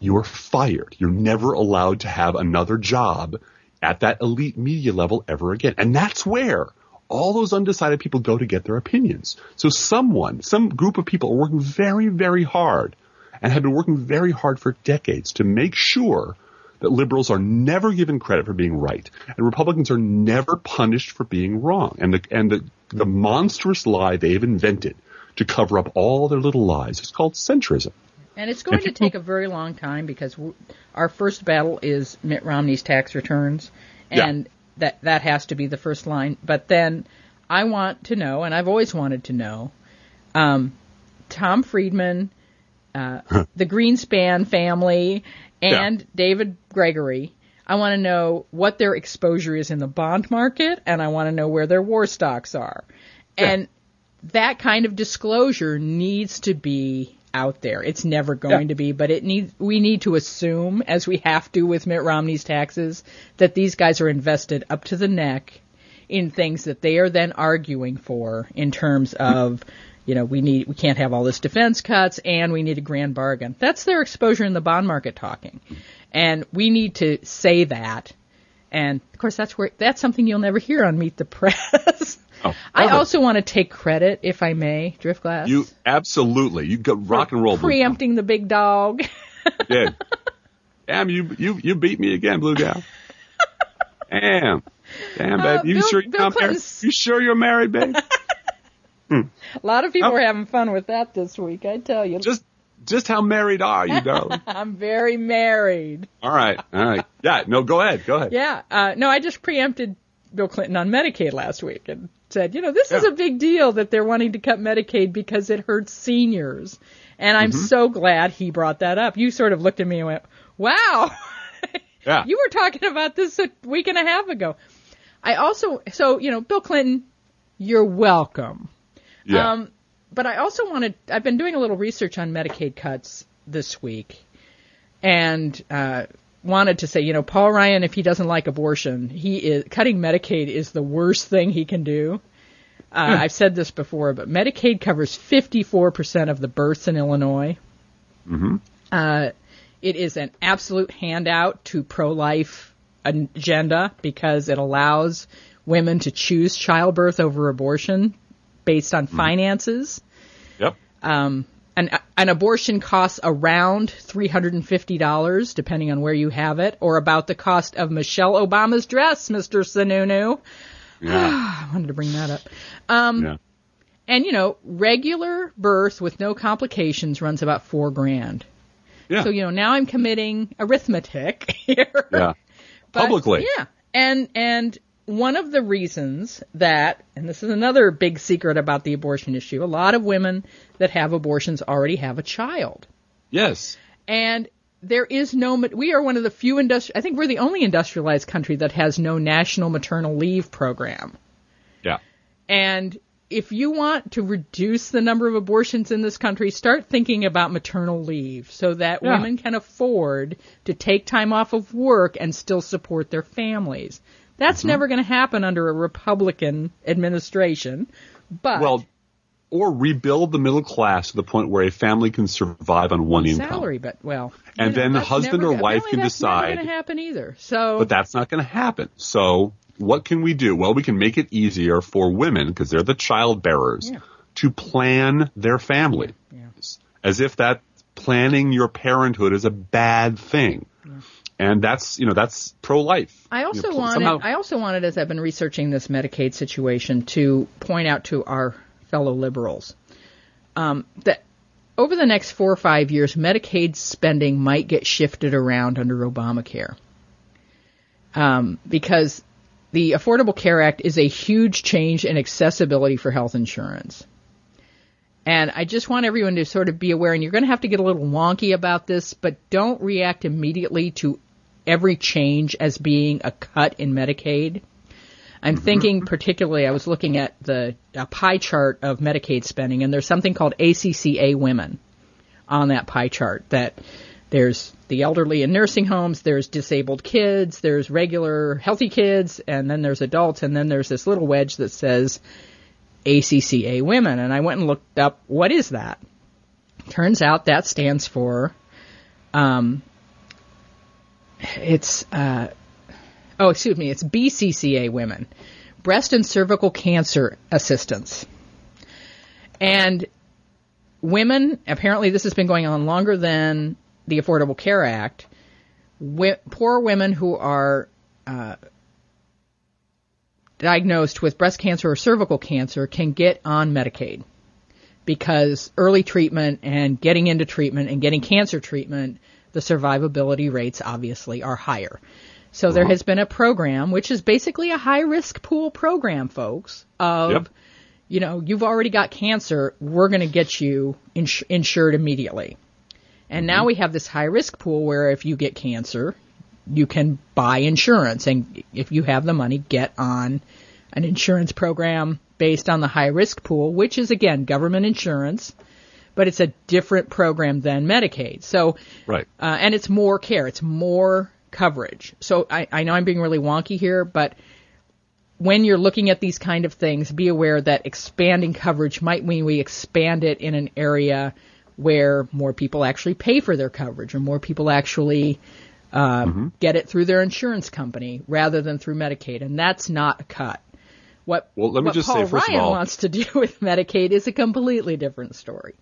you're fired. You're never allowed to have another job at that elite media level ever again. And that's where all those undecided people go to get their opinions. So someone, some group of people are working very, very hard and have been working very hard for decades to make sure that liberals are never given credit for being right and Republicans are never punished for being wrong. And the, and the, the monstrous lie they've invented to cover up all their little lies is called centrism. And it's going to take a very long time because our first battle is Mitt Romney's tax returns, Yeah. and that that has to be the first line. But then I want to know, and I've always wanted to know, um, Tom Friedman, uh, the Greenspan family, and David Gregory. I want to know what their exposure is in the bond market, and I want to know where their war stocks are. Yeah. And that kind of disclosure needs to be out there. It's never going Yeah. to be, but it needs we need to assume as we have to with Mitt Romney's taxes that these guys are invested up to the neck in things that they are then arguing for in terms of you know, we need we can't have all this defense cuts and we need a grand bargain. That's their exposure in the bond market talking. And we need to say that And of course, that's where that's something you'll never hear on Meet the Press. Oh, I also want to take credit, if I may, Driftglass. You absolutely. You go rock and roll. Blue preempting the big dog. Yeah. Damn, you you you beat me again, Blue Gal. Damn. Damn, babe. Uh, you Bill- sure you Bill? Clinton's- You sure you're married, babe? A lot of people Oh. were having fun with that this week, I tell you. just just how married are you, darling? I'm very married. all right, all right. Yeah, no, go ahead, go ahead. Yeah. Uh, no, I just preempted Bill Clinton on Medicaid last week and said, you know, this is a big deal that they're wanting to cut Medicaid because it hurts seniors. And I'm Mm-hmm. so glad he brought that up. You sort of looked at me and went, wow. Yeah. you were talking about this a week and a half ago. I also, so, you know, Bill Clinton, you're welcome. yeah. Um, but I also wanted, I've been doing a little research on Medicaid cuts this week and, uh, wanted to say, you know, Paul Ryan, if he doesn't like abortion, he is, cutting Medicaid is the worst thing he can do. Uh, I've said this before, but Medicaid covers 54% of the births in Illinois. Mhm. Uh, it is an absolute handout to pro-life agenda because it allows women to choose childbirth over abortion based on finances. yep. Um, an, an abortion costs around $350, depending on where you have it, or about the cost of Michelle Obama's dress, Mr. Sununu. Yeah. I wanted to bring that up. Um, yeah. and you know, regular birth with no complications runs about four grand. Yeah. So you know, now I'm committing arithmetic here. yeah. But, Publicly. Yeah. And and one of the reasons that and this is another big secret about the abortion issue, a lot of women that have abortions already have a child. Yes. And there is no we are one of the few industri- I think we're the only industrialized country that has no national maternal leave program. Yeah. And if you want to reduce the number of abortions in this country, start thinking about maternal leave so that Yeah. women can afford to take time off of work and still support their families. That's Mm-hmm. never going to happen under a Republican administration. But Well, or rebuild the middle class to the point where a family can survive on one income. salary, but well, And know, then the husband or wife can that's decide- going to happen either. So But that's not going to happen. So what can we do? Well, we can make it easier for women because they're the child bearers Yeah. to plan their family. Yeah. As if that planning your parenthood is a bad thing. And that's, you know, that's pro-life. I also You know, wanted somehow- I also wanted as I've been researching this Medicaid situation to point out to our fellow liberals um, that over the next four or five years, Medicaid spending might get shifted around under Obamacare um, because the Affordable Care Act is a huge change in accessibility for health insurance. And I just want everyone to sort of be aware, and you're going to have to get a little wonky about this, but don't react immediately to every change as being a cut in Medicaid. I'm thinking particularly, I was looking at the a pie chart of Medicaid spending, and there's something called ACCA women on that pie chart. That there's the elderly in nursing homes, there's disabled kids, there's regular healthy kids, and then there's adults, and then there's this little wedge that says ACCA women. And I went and looked up what is that. Turns out that stands for, um, it's uh, oh excuse me, it's BCCA women, breast and cervical cancer assistance, and women. Apparently, this has been going on longer than the Affordable Care Act. Poor women who are uh, diagnosed with breast cancer or cervical cancer can get on Medicaid because early treatment and getting into treatment and getting cancer treatment, the survivability rates obviously are higher. So there uh-huh. has been a program, which is basically a high risk pool program, folks, of, Yep. you know, you've already got cancer, we're going to get you ins- insured immediately. And now mm-hmm. we have this high risk pool where if you get cancer, you can buy insurance and if you have the money, get on an insurance program based on the high risk pool, which is again government insurance, but it's a different program than Medicaid. So, Right. uh, and it's more care, it's more coverage. So I, I know I'm being really wonky here, but when you're looking at these kind of things, be aware that expanding coverage might mean we expand it in an area where more people actually pay for their coverage or more people actually uh, get it through their insurance company rather than through Medicaid, and that's not a cut. What, Well, let me just Paul say, first of Ryan all- wants to do with Medicaid is a completely different story.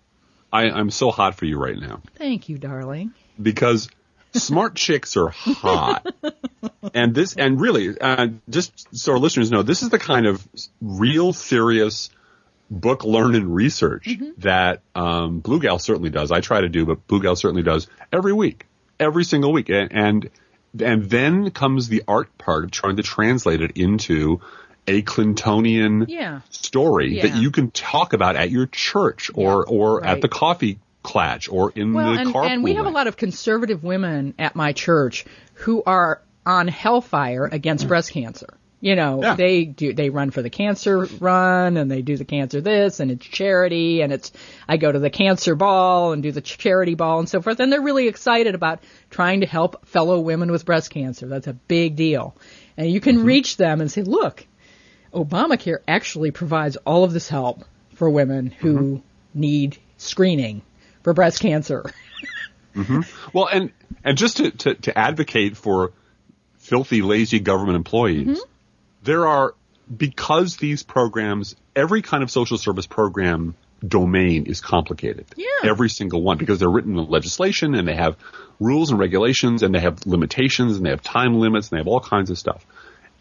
I, I'm so hot for you right now Thank you, darling. because smart chicks are hot. and this, and really, uh, just so our listeners know, this is the kind of real serious book learning research that um, Blue Gal certainly does. I try to do, but Blue Gal certainly does every week, every single week. And, and and then comes the art part of trying to translate it into a Clintonian Yeah. story that you can talk about at your church or or right. at the coffee clatch or in Well, the and, carpool and we have a lot of conservative women at my church who are on hellfire against breast cancer. You know, Yeah. they do they run for the cancer run and they do the cancer this and it's charity and it's I go to the cancer ball and do the charity ball and so forth and they're really excited about trying to help fellow women with breast cancer. That's a big deal. And you can mm-hmm. reach them and say, "Look, Obamacare actually provides all of this help for women who need screening for breast cancer." Well, and and just to, to, to advocate for filthy, lazy government employees, Mm-hmm. there are because these programs, every kind of social service program domain is complicated. Yeah. Every single one because they're written in legislation and they have rules and regulations and they have limitations and they have time limits and they have all kinds of stuff.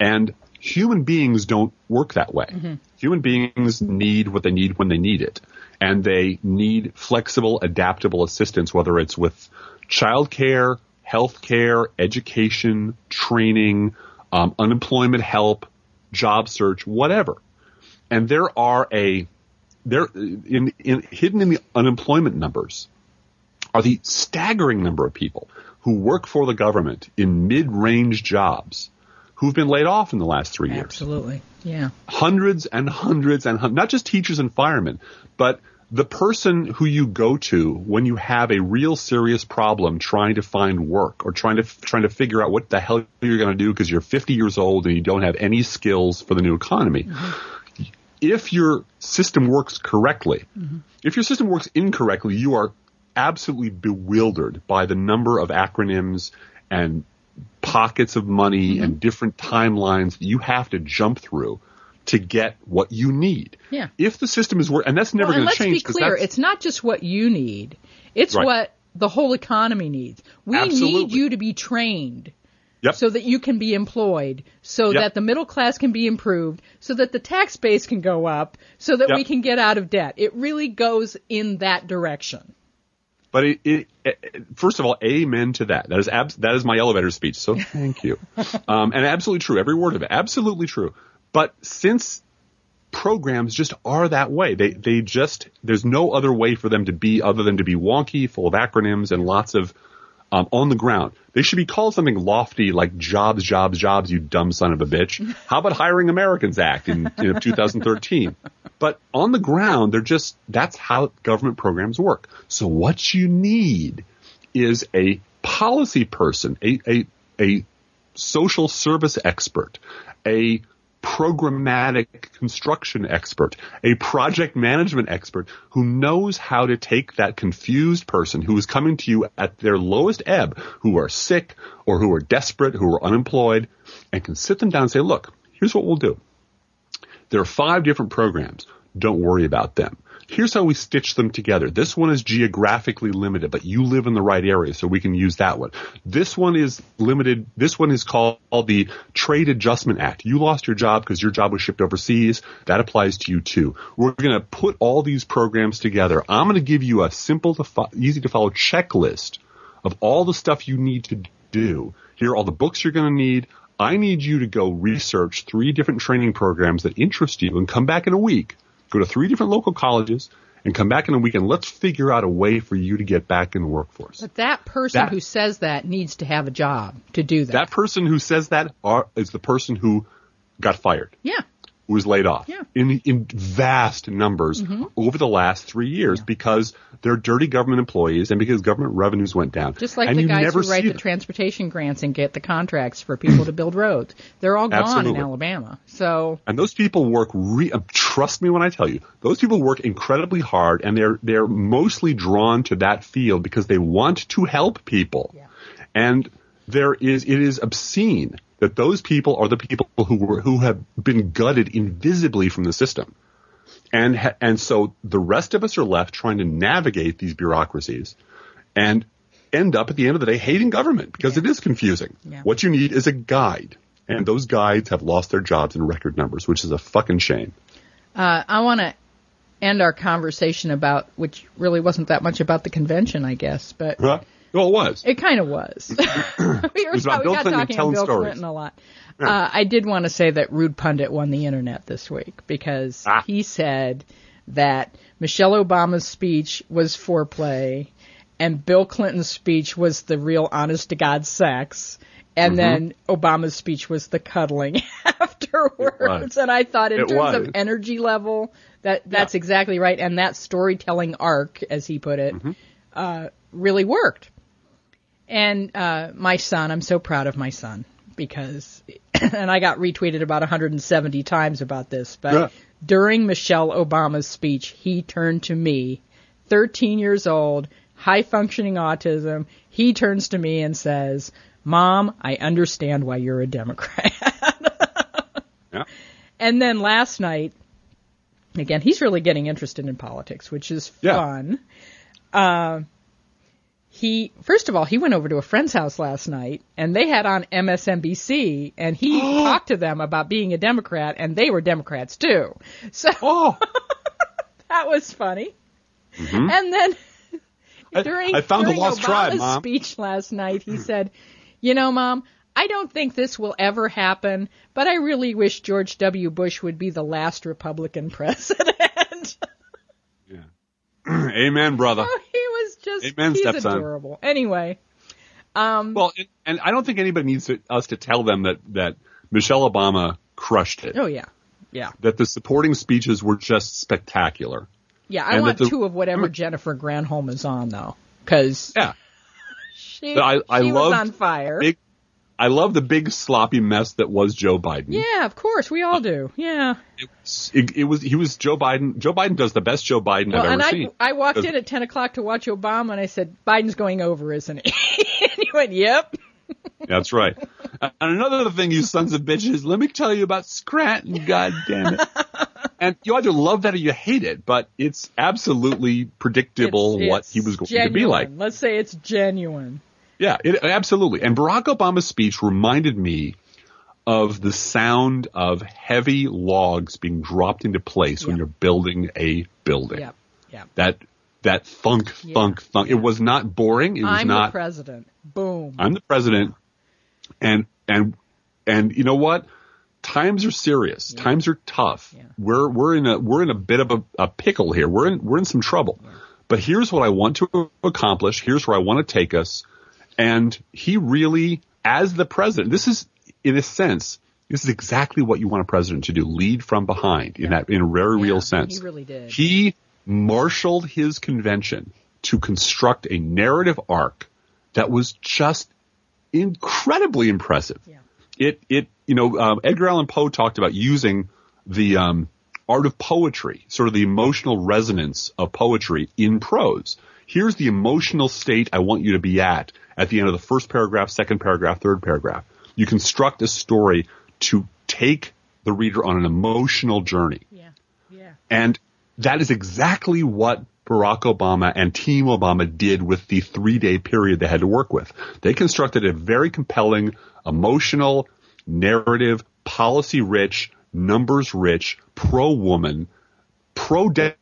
And human beings don't work that way. Human beings need what they need when they need it. And they need flexible, adaptable assistance, whether it's with childcare, healthcare, education, training, um, unemployment help, job search, whatever. And there are a there in, in hidden in the unemployment numbers are the staggering number of people who work for the government in mid-range jobs who've been laid off in the last three years Absolutely. Yeah. hundreds and hundreds and hun- not just teachers and firemen, but the person who you go to when you have a real serious problem trying to find work or trying to trying to figure out what the hell you're going to do because you're 50 years old and you don't have any skills for the new economy. Mm-hmm. If your system works correctly, mm-hmm. if your system works incorrectly, you are absolutely bewildered by the number of acronyms and pockets of money mm-hmm. and different timelines that you have to jump through to get what you need. Yeah. If the system is working, and that's never Well, going to change. let's be clear, it's not just what you need. It's Right. what the whole economy needs. We need you to be trained Yep. so that you can be employed, so Yep. that the middle class can be improved, so that the tax base can go up, so that Yep. we can get out of debt. It really goes in that direction. But it, it, it, first of all, amen to that. That is abs- that is my elevator speech. So thank you. um, and absolutely true. Every word of it. Absolutely true. But since programs just are that way, they they just there's no other way for them to be other than to be wonky, full of acronyms and lots of um, on the ground. They should be called something lofty like jobs, jobs, jobs. You dumb son of a bitch. How about Hiring Americans Act in know, 2013? But on the ground, they're just that's how government programs work. So what you need is a policy person, a a a social service expert, a programmatic construction expert, a project management expert who knows how to take that confused person who is coming to you at their lowest ebb, who are sick or who are desperate, who are unemployed, and can sit them down and say, look, here's what we'll do. There are five different programs. Don't worry about them. Here's how we stitch them together. This one is geographically limited, but you live in the right area, so we can use that one. This one is limited. This one is called the Trade Adjustment Act. You lost your job because your job was shipped overseas. That applies to you too. We're going to put all these programs together. I'm going to give you a simple, to fo- easy to follow checklist of all the stuff you need to do. Here are all the books you're going to need. I need you to go research three different training programs that interest you and come back in a week. Go to three different local colleges and come back in a week and let's figure out a way for you to get back in the workforce. But that person That- who says that needs to have a job to do that. That person who says that are, is the person who got fired, yeah. Was laid off Yeah. in, in vast numbers over the last three years because they're dirty government employees and because government revenues went down. Just like and the guys never who write the them. transportation grants and get the contracts for people to build roads. They're all gone in Alabama. So And those people work. Re- uh, trust me when I tell you, those people work incredibly hard, and they're they're mostly drawn to that field because they want to help people. Yeah. And there is it is obscene that those people are the people who were who have been gutted invisibly from the system. And ha- and so the rest of us are left trying to navigate these bureaucracies and end up at the end of the day hating government because it is confusing. Yeah. What you need is a guide. And those guides have lost their jobs in record numbers, which is a fucking shame. Uh, I want to end our conversation about, which really wasn't that much about the convention, I guess, but Huh? Well, it was. it kind of was. we were, was about we Bill got Clinton talking telling Bill stories. Clinton a lot. Uh, I did want to say that Rude Pundit won the internet this week because Ah. he said that Michelle Obama's speech was foreplay and Bill Clinton's speech was the real honest to God sex. And Mm-hmm. then Obama's speech was the cuddling afterwards. And I thought in It terms was. of energy level, that that's exactly right. And that storytelling arc, as he put it, Mm-hmm. uh, really worked. And uh, my son, I'm so proud of my son because, and I got retweeted about 170 times about this, but Yeah. during Michelle Obama's speech, he turned to me, 13 years old, high functioning autism. He turns to me and says, Mom, I understand why you're a Democrat. Yeah. And then last night, again, he's really getting interested in politics, which is Yeah. fun. Uh, he first of all he went over to a friend's house last night and they had on MSNBC and he talked to them about being a Democrat and they were Democrats too. So Oh, that was funny. Mm-hmm. And then I- during I found the during lost Obama's tribe, Mom. speech last night, he said, "You know, Mom, I don't think this will ever happen, but I really wish George W. Bush would be the last Republican president." Amen, brother. Oh, he was just Amen, he's stepson. adorable. Anyway, um, Well, and, and I don't think anybody needs to, us to tell them that that Michelle Obama crushed it. oh yeah, yeah, That the supporting speeches were just spectacular. yeah. I And want the- two of whatever Jennifer Granholm is on though, because Yeah. she, I- I she was loved on fire. Big, I love the big sloppy mess that was Joe Biden. yeah, of course we all do. Yeah. It, was- it, it was he was Joe Biden. Joe Biden does the best Joe Biden Well, I've and ever I, seen. I walked in at 10 o'clock to watch Obama, and I said, Biden's going over, isn't he? and he went, yep. That's right. and another thing, you sons of bitches, let me tell you about Scranton, god damn it. and you either love that or you hate it, but it's absolutely predictable It's- what it's he was going genuine. to be like. Let's say it's genuine. Yeah, it, absolutely. And Barack Obama's speech reminded me of the sound of heavy logs being dropped into place when you're building a building. Yep. Yep. That that thunk, Yeah. thunk, thunk. It was not boring. It was I'm not. the president. Boom. I'm the president, and and and you know what? Times are serious. Times are tough. Yeah. We're we're in a we're in a bit of a, a pickle here. We're in we're in some trouble. But here's what I want to accomplish. Here's where I want to take us. And he really, as the president, this is in a sense, this is exactly what you want a president to do: lead from behind in that in a very Yeah, real sense. he really did. He marshaled his convention to construct a narrative arc that was just incredibly impressive. Yeah. It it you know um, Edgar Allan Poe talked about using the um, art of poetry, sort of the emotional resonance of poetry in prose. Here's the emotional state I want you to be at at the end of the first paragraph, second paragraph, third paragraph. You construct a story to take the reader on an emotional journey. Yeah. Yeah. And that is exactly what Barack Obama and Team Obama did with the three day period they had to work with. They constructed a very compelling, emotional, narrative, policy rich, numbers rich, pro woman, pro Democrat,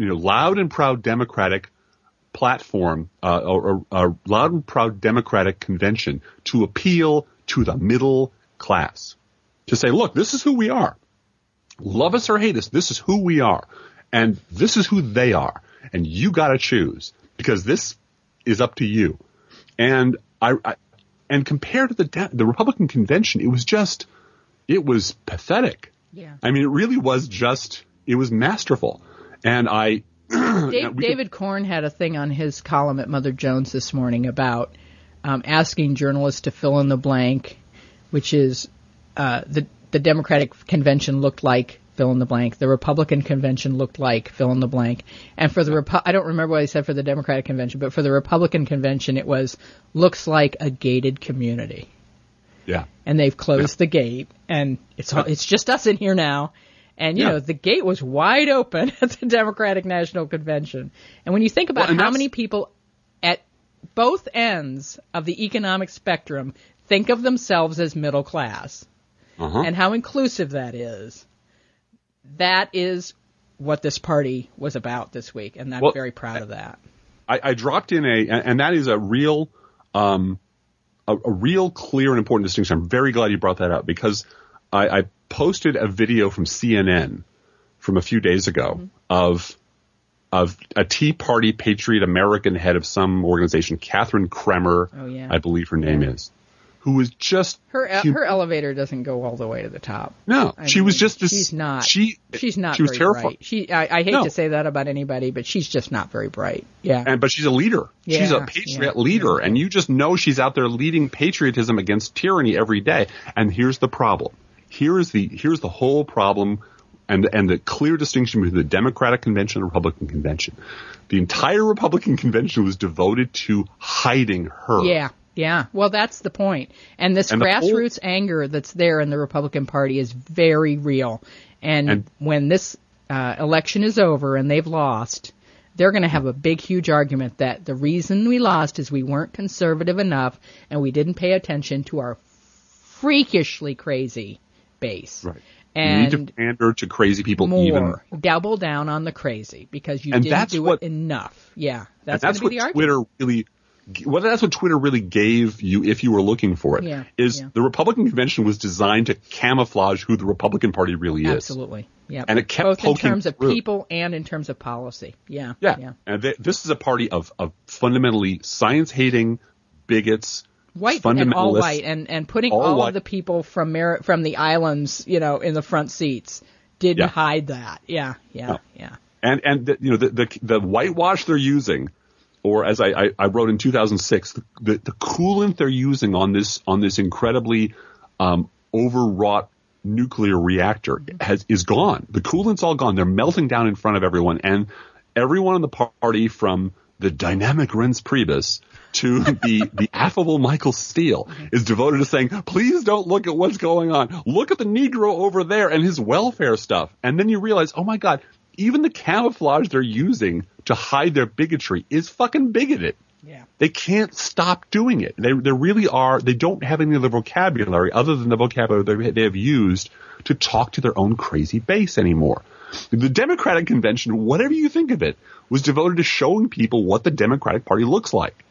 you know, loud and proud Democratic platform, uh, or, or, or loud and proud Democratic convention to appeal to the middle class. To say, look, this is who we are love us or hate us, this is who we are. And this is who they are. And you gotta choose because this is up to you. And I, I and compared to the, de- the Republican convention, it was just, it was pathetic. Yeah. I mean, it really was just, it was masterful. And I, Dave, we could- David Corn had a thing on his column at Mother Jones this morning about um, asking journalists to fill in the blank, which is uh, the the Democratic convention looked like fill in the blank. The Republican convention looked like fill in the blank. And for the Repu- I don't remember what I said for the Democratic convention, but for the Republican convention, it was looks like a gated community. Yeah. And they've closed the gate, and it's all, it's just us in here now. And you Yeah. know the gate was wide open at the Democratic National Convention. And when you think about Well, how many people at both ends of the economic spectrum think of themselves as middle class, Uh-huh. and how inclusive that is. That is what this party was about this week, and I'm Well, very proud of that. I, I dropped in a, and, that is a real, um, a, a real clear and important distinction. I'm very glad you brought that up because I, I posted a video from CNN from a few days ago Mm-hmm. of of a Tea Party Patriot American head of some organization, Catherine Kremer, Oh, yeah. I believe her name is, who was just Her she- her elevator doesn't go all the way to the top. no, I she was just this, She's not. she She's not. she was terrified. Bright. She. I, I hate No. to say that about anybody, but she's just not very bright. Yeah. and but she's a leader. she's a patriot yeah, leader, and you just know she's out there leading patriotism against tyranny every day. And here's the problem. Here is the here's the whole problem, and and the clear distinction between the Democratic convention and the Republican convention. The entire Republican convention was devoted to hiding her. yeah. Yeah. Well, that's the point. And this And the whole- grassroots anger that's there in the Republican Party is very real. And, And- when this uh, election is over and they've lost, they're going to have a big, huge argument that the reason we lost is we weren't conservative enough and we didn't pay attention to our freakishly crazy base. Right. And you need to pander to crazy people more. even. Double down on the crazy because you And didn't do what- it enough. Yeah, that's, that's what be the argument. Twitter really. Well, that's what Twitter really gave you if you were looking for it. Yeah, Is yeah. the Republican convention was designed to camouflage who the Republican Party really is. Absolutely. Yeah. And it kept both in terms of through. people and in terms of policy. Yeah. Yeah. Yeah. And they, this is a party of, of fundamentally science hating bigots, White and all white, and and putting All all, of the people from Mer- from the islands, you know, in the front seats, didn't Yeah. hide that. Yeah. Yeah. No. Yeah. and and the, you know the, the the whitewash they're using, or as I, I, I wrote in 2006, the, the the coolant they're using on this on this incredibly um, overwrought nuclear reactor has is gone. The coolant's all gone. They're melting down in front of everyone, and everyone in the party from the dynamic Reince Priebus to the the affable Michael Steele is devoted to saying, please don't look at what's going on. Look at the Negro over there and his welfare stuff. And then you realize, oh my God, even the camouflage they're using to hide their bigotry is fucking bigoted. Yeah. They can't stop doing it. They, they really are, they don't have any other vocabulary other than the vocabulary they, they have used to talk to their own crazy base anymore. The Democratic convention, whatever you think of it, was devoted to showing people what the Democratic Party looks like.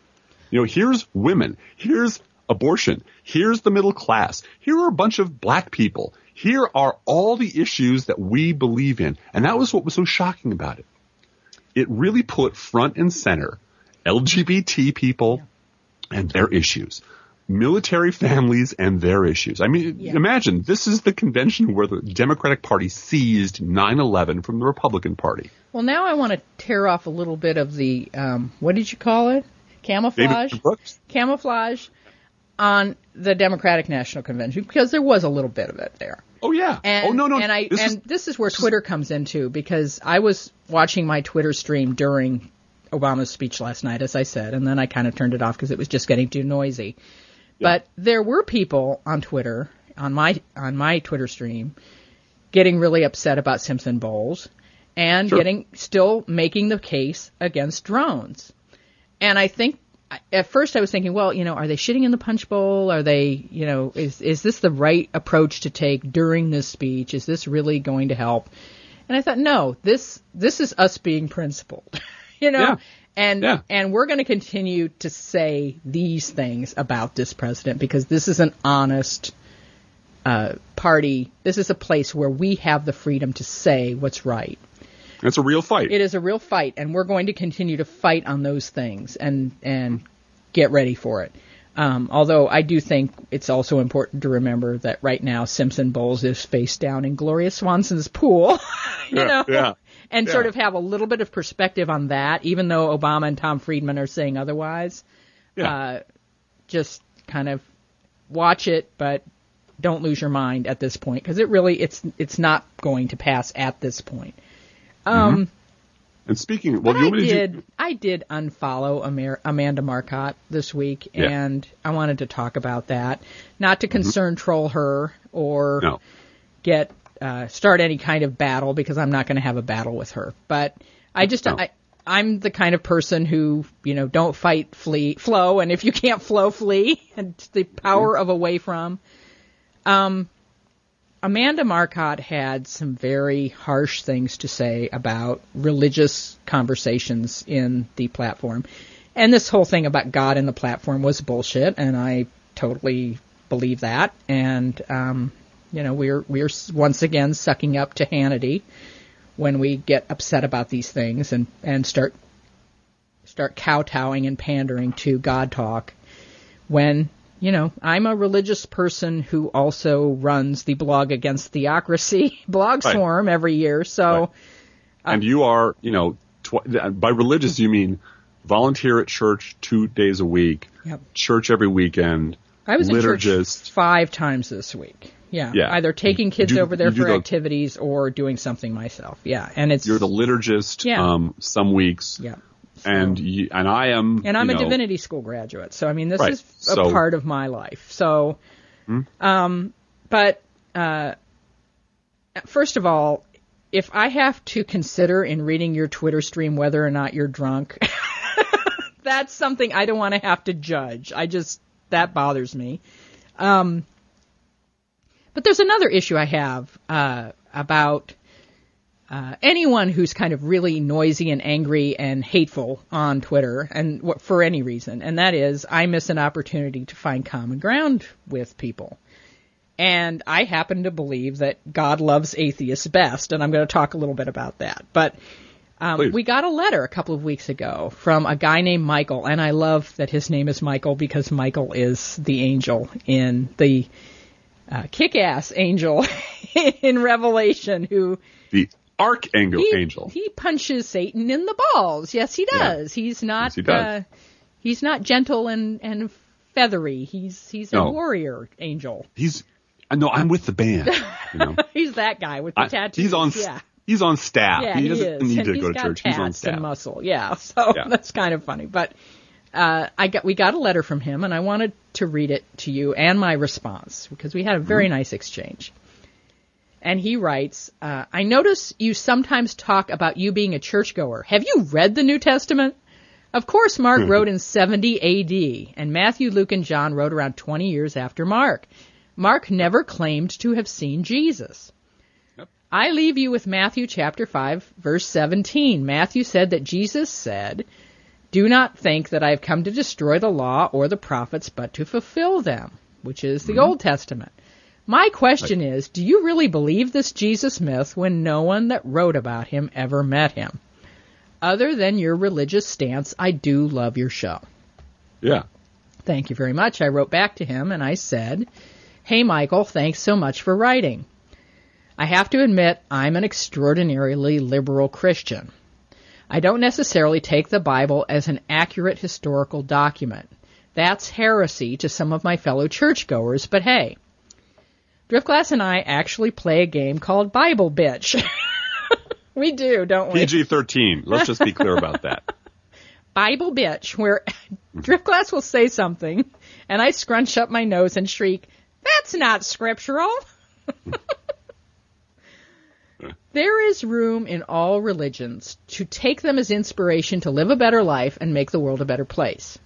You know, here's women, here's abortion, here's the middle class, here are a bunch of black people, here are all the issues that we believe in. And that was what was so shocking about it. It really put front and center LGBT people and their issues, military families and their issues. I mean, Yeah. imagine this is the convention where the Democratic Party seized 9/11 from the Republican Party. Well, now I want to tear off a little bit of the um, what did you call it? Camouflage. Camouflage on the Democratic National Convention because there was a little bit of it there. Oh yeah. And, oh no no. And I this and is, this is where Twitter comes into because I was watching my Twitter stream during Obama's speech last night, as I said, and then I kind of turned it off because it was just getting too noisy. But there were people on Twitter on my on my Twitter stream getting really upset about Simpson Bowles and Sure. getting still making the case against drones. And I think at first I was thinking, well, you know, are they shitting in the punch bowl? Are they, you know, is is this the right approach to take during this speech? Is this really going to help? And I thought, no, this this is us being principled, you know, Yeah. and Yeah. and we're going to continue to say these things about this president because this is an honest uh, party. This is a place where we have the freedom to say what's right. It's a real fight. It is a real fight, and we're going to continue to fight on those things and and get ready for it. Um, although I do think it's also important to remember that right now Simpson Bowles is face down in Gloria Swanson's pool, you Yeah, know, yeah, and sort of have a little bit of perspective on that, even though Obama and Tom Friedman are saying otherwise. yeah. Uh, just kind of watch it, but don't lose your mind at this point because it really it's it's not going to pass at this point. Um, And speaking, well, you I did do, I did unfollow Amer- Amanda Marcotte this week, Yeah. and I wanted to talk about that, not to concern troll her or no. get uh, start any kind of battle because I'm not going to have a battle with her. But I just No. I, I'm the kind of person who you know don't fight, flee, flow, and if you can't flow, flee. And the power of away from. Um, Amanda Marcotte had some very harsh things to say about religious conversations in the platform. And this whole thing about God in the platform was bullshit, and I totally believe that. And um, you know, we're we're once again sucking up to Hannity when we get upset about these things and and start start kowtowing and pandering to God talk. When you know, I'm a religious person who also runs the blog against theocracy blog Right. forum every year. So Right. and you are, you know, tw- by religious you mean volunteer at church two days a week, Yep. church every weekend. I was liturgist. five times this week. Yeah. Yeah. Either taking kids do- over there for the- activities or doing something myself. Yeah. And it's You're the liturgist. Yeah. Um, some weeks, yeah. And you, and I am. And I'm a know, divinity school graduate, so I mean this Right. is a So- Hmm? part of my life. So, um, but uh, first of all, if I have to consider in reading your Twitter stream whether or not you're drunk, that's something I don't want to have to judge. I just that bothers me. Um, but there's another issue I have uh, about uh, anyone who's kind of really noisy and angry and hateful on Twitter, and for any reason, and that is I miss an opportunity to find common ground with people. And I happen to believe that God loves atheists best, and I'm going to talk a little bit about that. But um, we got a letter a couple of weeks ago from a guy named Michael, and I love that his name is Michael because Michael is the angel in the uh, kick-ass angel in Revelation who the archangel he, angel. he punches Satan in the balls. Yes, he Yeah. does. He's not. Yes, he does. Uh, he's not gentle and and feathery. He's he's a No. warrior angel. He's. Know. I'm with the band. You know. He's that guy with the I- tattoos. he's on. Yeah. He's on staff. Yeah, he he, doesn't is. need and to he's go to church. He's on staff. and muscle. Yeah, so Yeah. that's kind of funny. But uh, I got we got a letter from him, and I wanted to read it to you and my response because we had a very Mm-hmm. nice exchange. And he writes, uh, "I notice you sometimes talk about you being a churchgoer. Have you read the New Testament?" Of course, Mark wrote in 70 AD, and Matthew, Luke, and John wrote around 20 years after Mark. Mark never claimed to have seen Jesus. I leave you with Matthew chapter 5, verse 17. Matthew said that Jesus said, Do not think that I have come to destroy the law or the prophets, but to fulfill them, which is the Old Testament. My question is, do you really believe this Jesus myth when no one that wrote about him ever met him? Other than your religious stance, I do love your show. Yeah. Thank you very much. I wrote back to him and I said, Hey Michael, thanks so much for writing. I have to admit I'm an extraordinarily liberal Christian. I don't necessarily take the Bible as an accurate historical document. That's heresy to some of my fellow churchgoers, but hey. Driftglass and I actually play a game called Bible Bitch. we do, don't we? PG thirteen. Let's just be clear about that. Bible bitch where Driftglass will say something and I scrunch up my nose and shriek, That's not scriptural. there is room in all religions to take them as inspiration to live a better life and make the world a better place.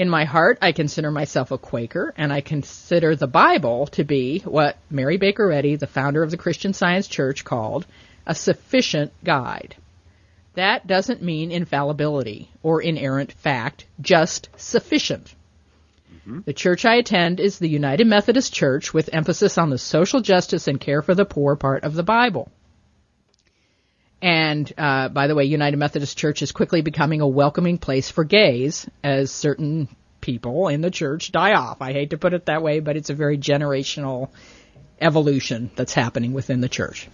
In my heart, I consider myself a Quaker, and I consider the Bible to be what Mary Baker Eddy, the founder of the Christian Science Church, called a sufficient guide. That doesn't mean infallibility or inerrant fact, just sufficient. Mm-hmm. The church I attend is the United Methodist Church with emphasis on the social justice and care for the poor part of the Bible. And uh, by the way, United Methodist Church is quickly becoming a welcoming place for gays as certain people in the church die off. I hate to put it that way, but it's a very generational evolution that's happening within the church.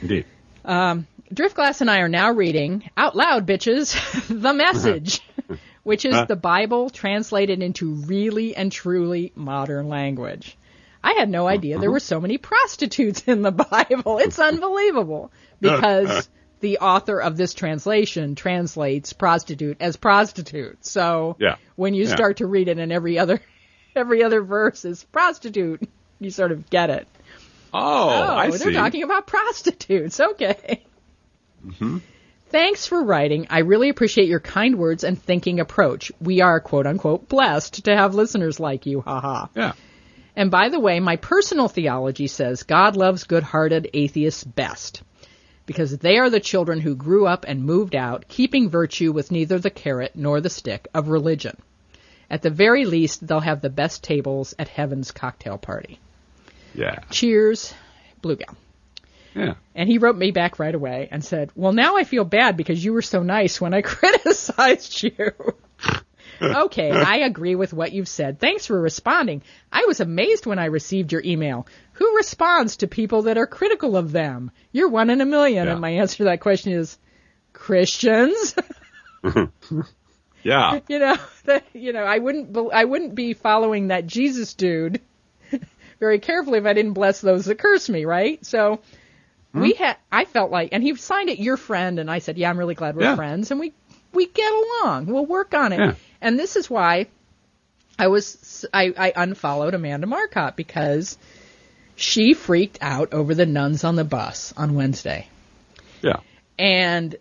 Indeed. Driftglass and I are now reading out loud, bitches, the message, which is the Bible translated into really and truly modern language. I had no idea there were so many prostitutes in the Bible. It's unbelievable because the author of this translation translates prostitute as prostitute. So Yeah. when you Yeah. start to read it and every other every other verse is prostitute, you sort of get it. Oh, oh I they're see. talking about prostitutes. Okay. Mm-hmm. Thanks for writing. I really appreciate your kind words and thinking approach. We are quote unquote blessed to have listeners like you. Haha. yeah. And by the way, my personal theology says God loves good-hearted atheists best because they are the children who grew up and moved out, keeping virtue with neither the carrot nor the stick of religion. At the very least, they'll have the best tables at heaven's cocktail party. Yeah. Cheers, Blue Gal. Yeah. And he wrote me back right away and said, Well, now I feel bad because you were so nice when I criticized you. Okay, I agree with what you've said. Thanks for responding. I was amazed when I received your email. Who responds to people that are critical of them? You're one in a million. Yeah. And my answer to that question is Christians. Yeah. you know, that, you know, I wouldn't, be, I wouldn't be following that Jesus dude very carefully if I didn't bless those that curse me, right? So hmm. we had, I felt like, and he signed it, your friend, and I said, yeah, I'm really glad we're Yeah. friends, and we we get along. We'll work on it. Yeah. And this is why I was, I, I unfollowed Amanda Marcotte because she freaked out over the nuns on the bus on Wednesday. Yeah. And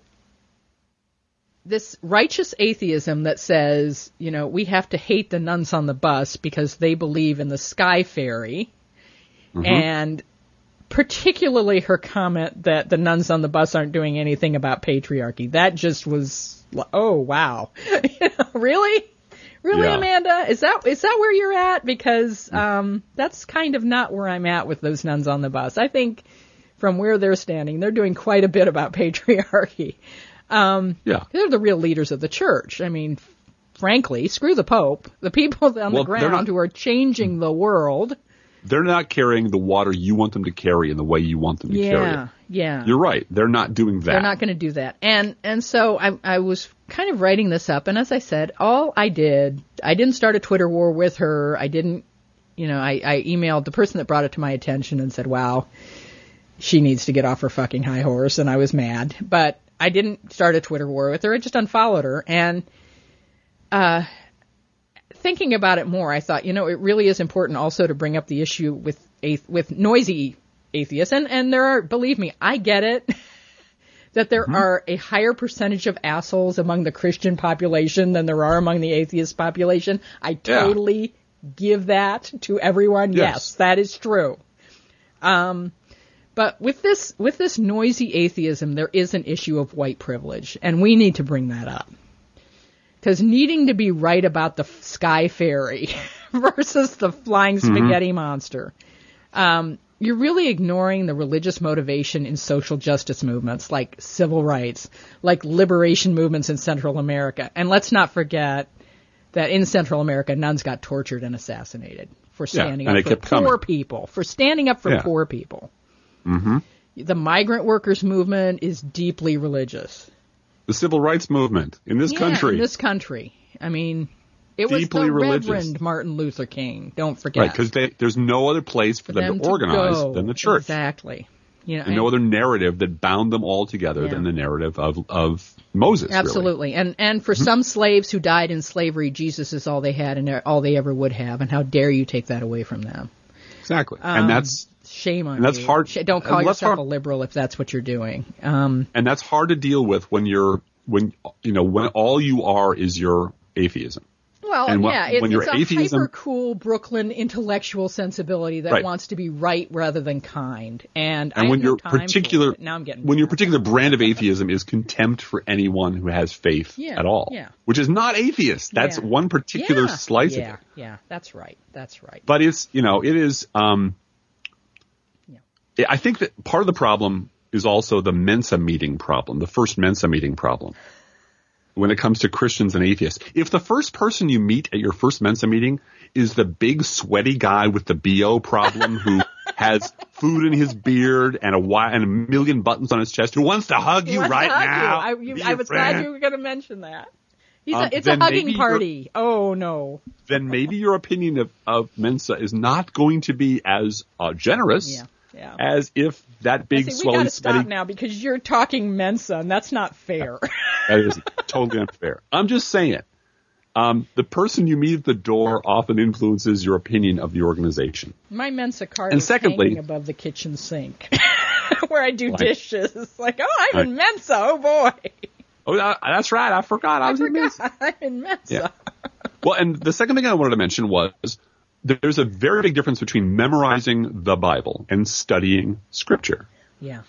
this righteous atheism that says, you know, we have to hate the nuns on the bus because they believe in the sky fairy. Mm-hmm. And particularly her comment that the nuns on the bus aren't doing anything about patriarchy. That just was, oh wow. You know, really? Really, Yeah. Amanda? Is that is that where you're at? Because mm. um, that's kind of not where I'm at with those nuns on the bus. I think from where they're standing, they're doing quite a bit about patriarchy. Um, yeah. They're the real leaders of the church. I mean, frankly, screw the Pope. The people on Well, the ground not- who are changing mm. the world. They're not carrying the water you want them to carry in the way you want them to carry Yeah, it. yeah. You're right. They're not doing that. They're not going to do that. And and so I I was kind of writing this up, and as I said, all I did, I didn't start a Twitter war with her. I didn't, you know, I, I emailed the person that brought it to my attention and said, "Wow, she needs to get off her fucking high horse," and I was mad. But I didn't start a Twitter war with her. I just unfollowed her, and uh, thinking about it more, I thought, you know, it really is important also to bring up the issue with with noisy atheists, and and there are, believe me, I get it. that there are a higher percentage of assholes among the Christian population than there are among the atheist population. I Yeah. totally give that to everyone. Yes, Yes. that is true. Um, but with this with this noisy atheism, there is an issue of white privilege, and we need to bring that up. Because needing to be right about the sky fairy versus the flying spaghetti monster, um, you're really ignoring the religious motivation in social justice movements like civil rights, like liberation movements in Central America. And let's not forget that in Central America, nuns got tortured and assassinated for standing and up for poor coming. people, for standing up for Yeah. poor people. Mm-hmm. The migrant workers movement is deeply religious. The civil rights movement in this Yeah, country. in this country. I mean, it was Deeply the religious. Reverend Martin Luther King. Don't forget. right, because there's no other place for them, to organize go. than the church. Exactly. You know, And no other narrative that bound them all together Yeah. than the narrative of of Moses. really. Absolutely. And and for Mm-hmm. some slaves who died in slavery, Jesus is all they had and all they ever would have. And how dare you take that away from them? Exactly. Um, and that's Shame on And that's you. hard- Don't call yourself hard- a liberal if that's what you're doing. Um, and that's hard to deal with when you're when you know when all you are is your atheism. well, And when- yeah, it's, when your it's a atheism- hyper cool Brooklyn intellectual sensibility that Right. wants to be right rather than kind. And, I And when have no your particular now I'm getting when your particular brand of atheism is contempt for anyone who has faith Yeah, at all, yeah. which is not atheist. That's Yeah. one particular slice yeah, of it. Yeah, that's right. That's right. But it's you know it is. Um. I think that part of the problem is also the Mensa meeting problem, the first Mensa meeting problem. When it comes to Christians and atheists, if the first person you meet at your first Mensa meeting is the big sweaty guy with the BO problem who has food in his beard and a and a million buttons on his chest who wants to hug you right hug now, You. I, you, I was friend. glad you were going to mention that. Um, a, it's a hugging party. Oh no. then maybe your opinion of, of Mensa is not going to be as uh, generous Yeah. Yeah. as if that big See, we swelly got to stop now because you're talking Mensa, and that's not fair. That is totally unfair. I'm just saying. Um, the person you meet at the door often influences your opinion of the organization. My Mensa card And is secondly- hanging above the kitchen sink where I do Right. dishes. Like, oh, I'm in. Mensa. Oh boy, Oh, that's right. I forgot. I I was in this. forgot I'm in Mensa. Yeah. Well, and the second thing I wanted to mention was there's a very big difference between memorizing the Bible and studying Scripture. Yeah.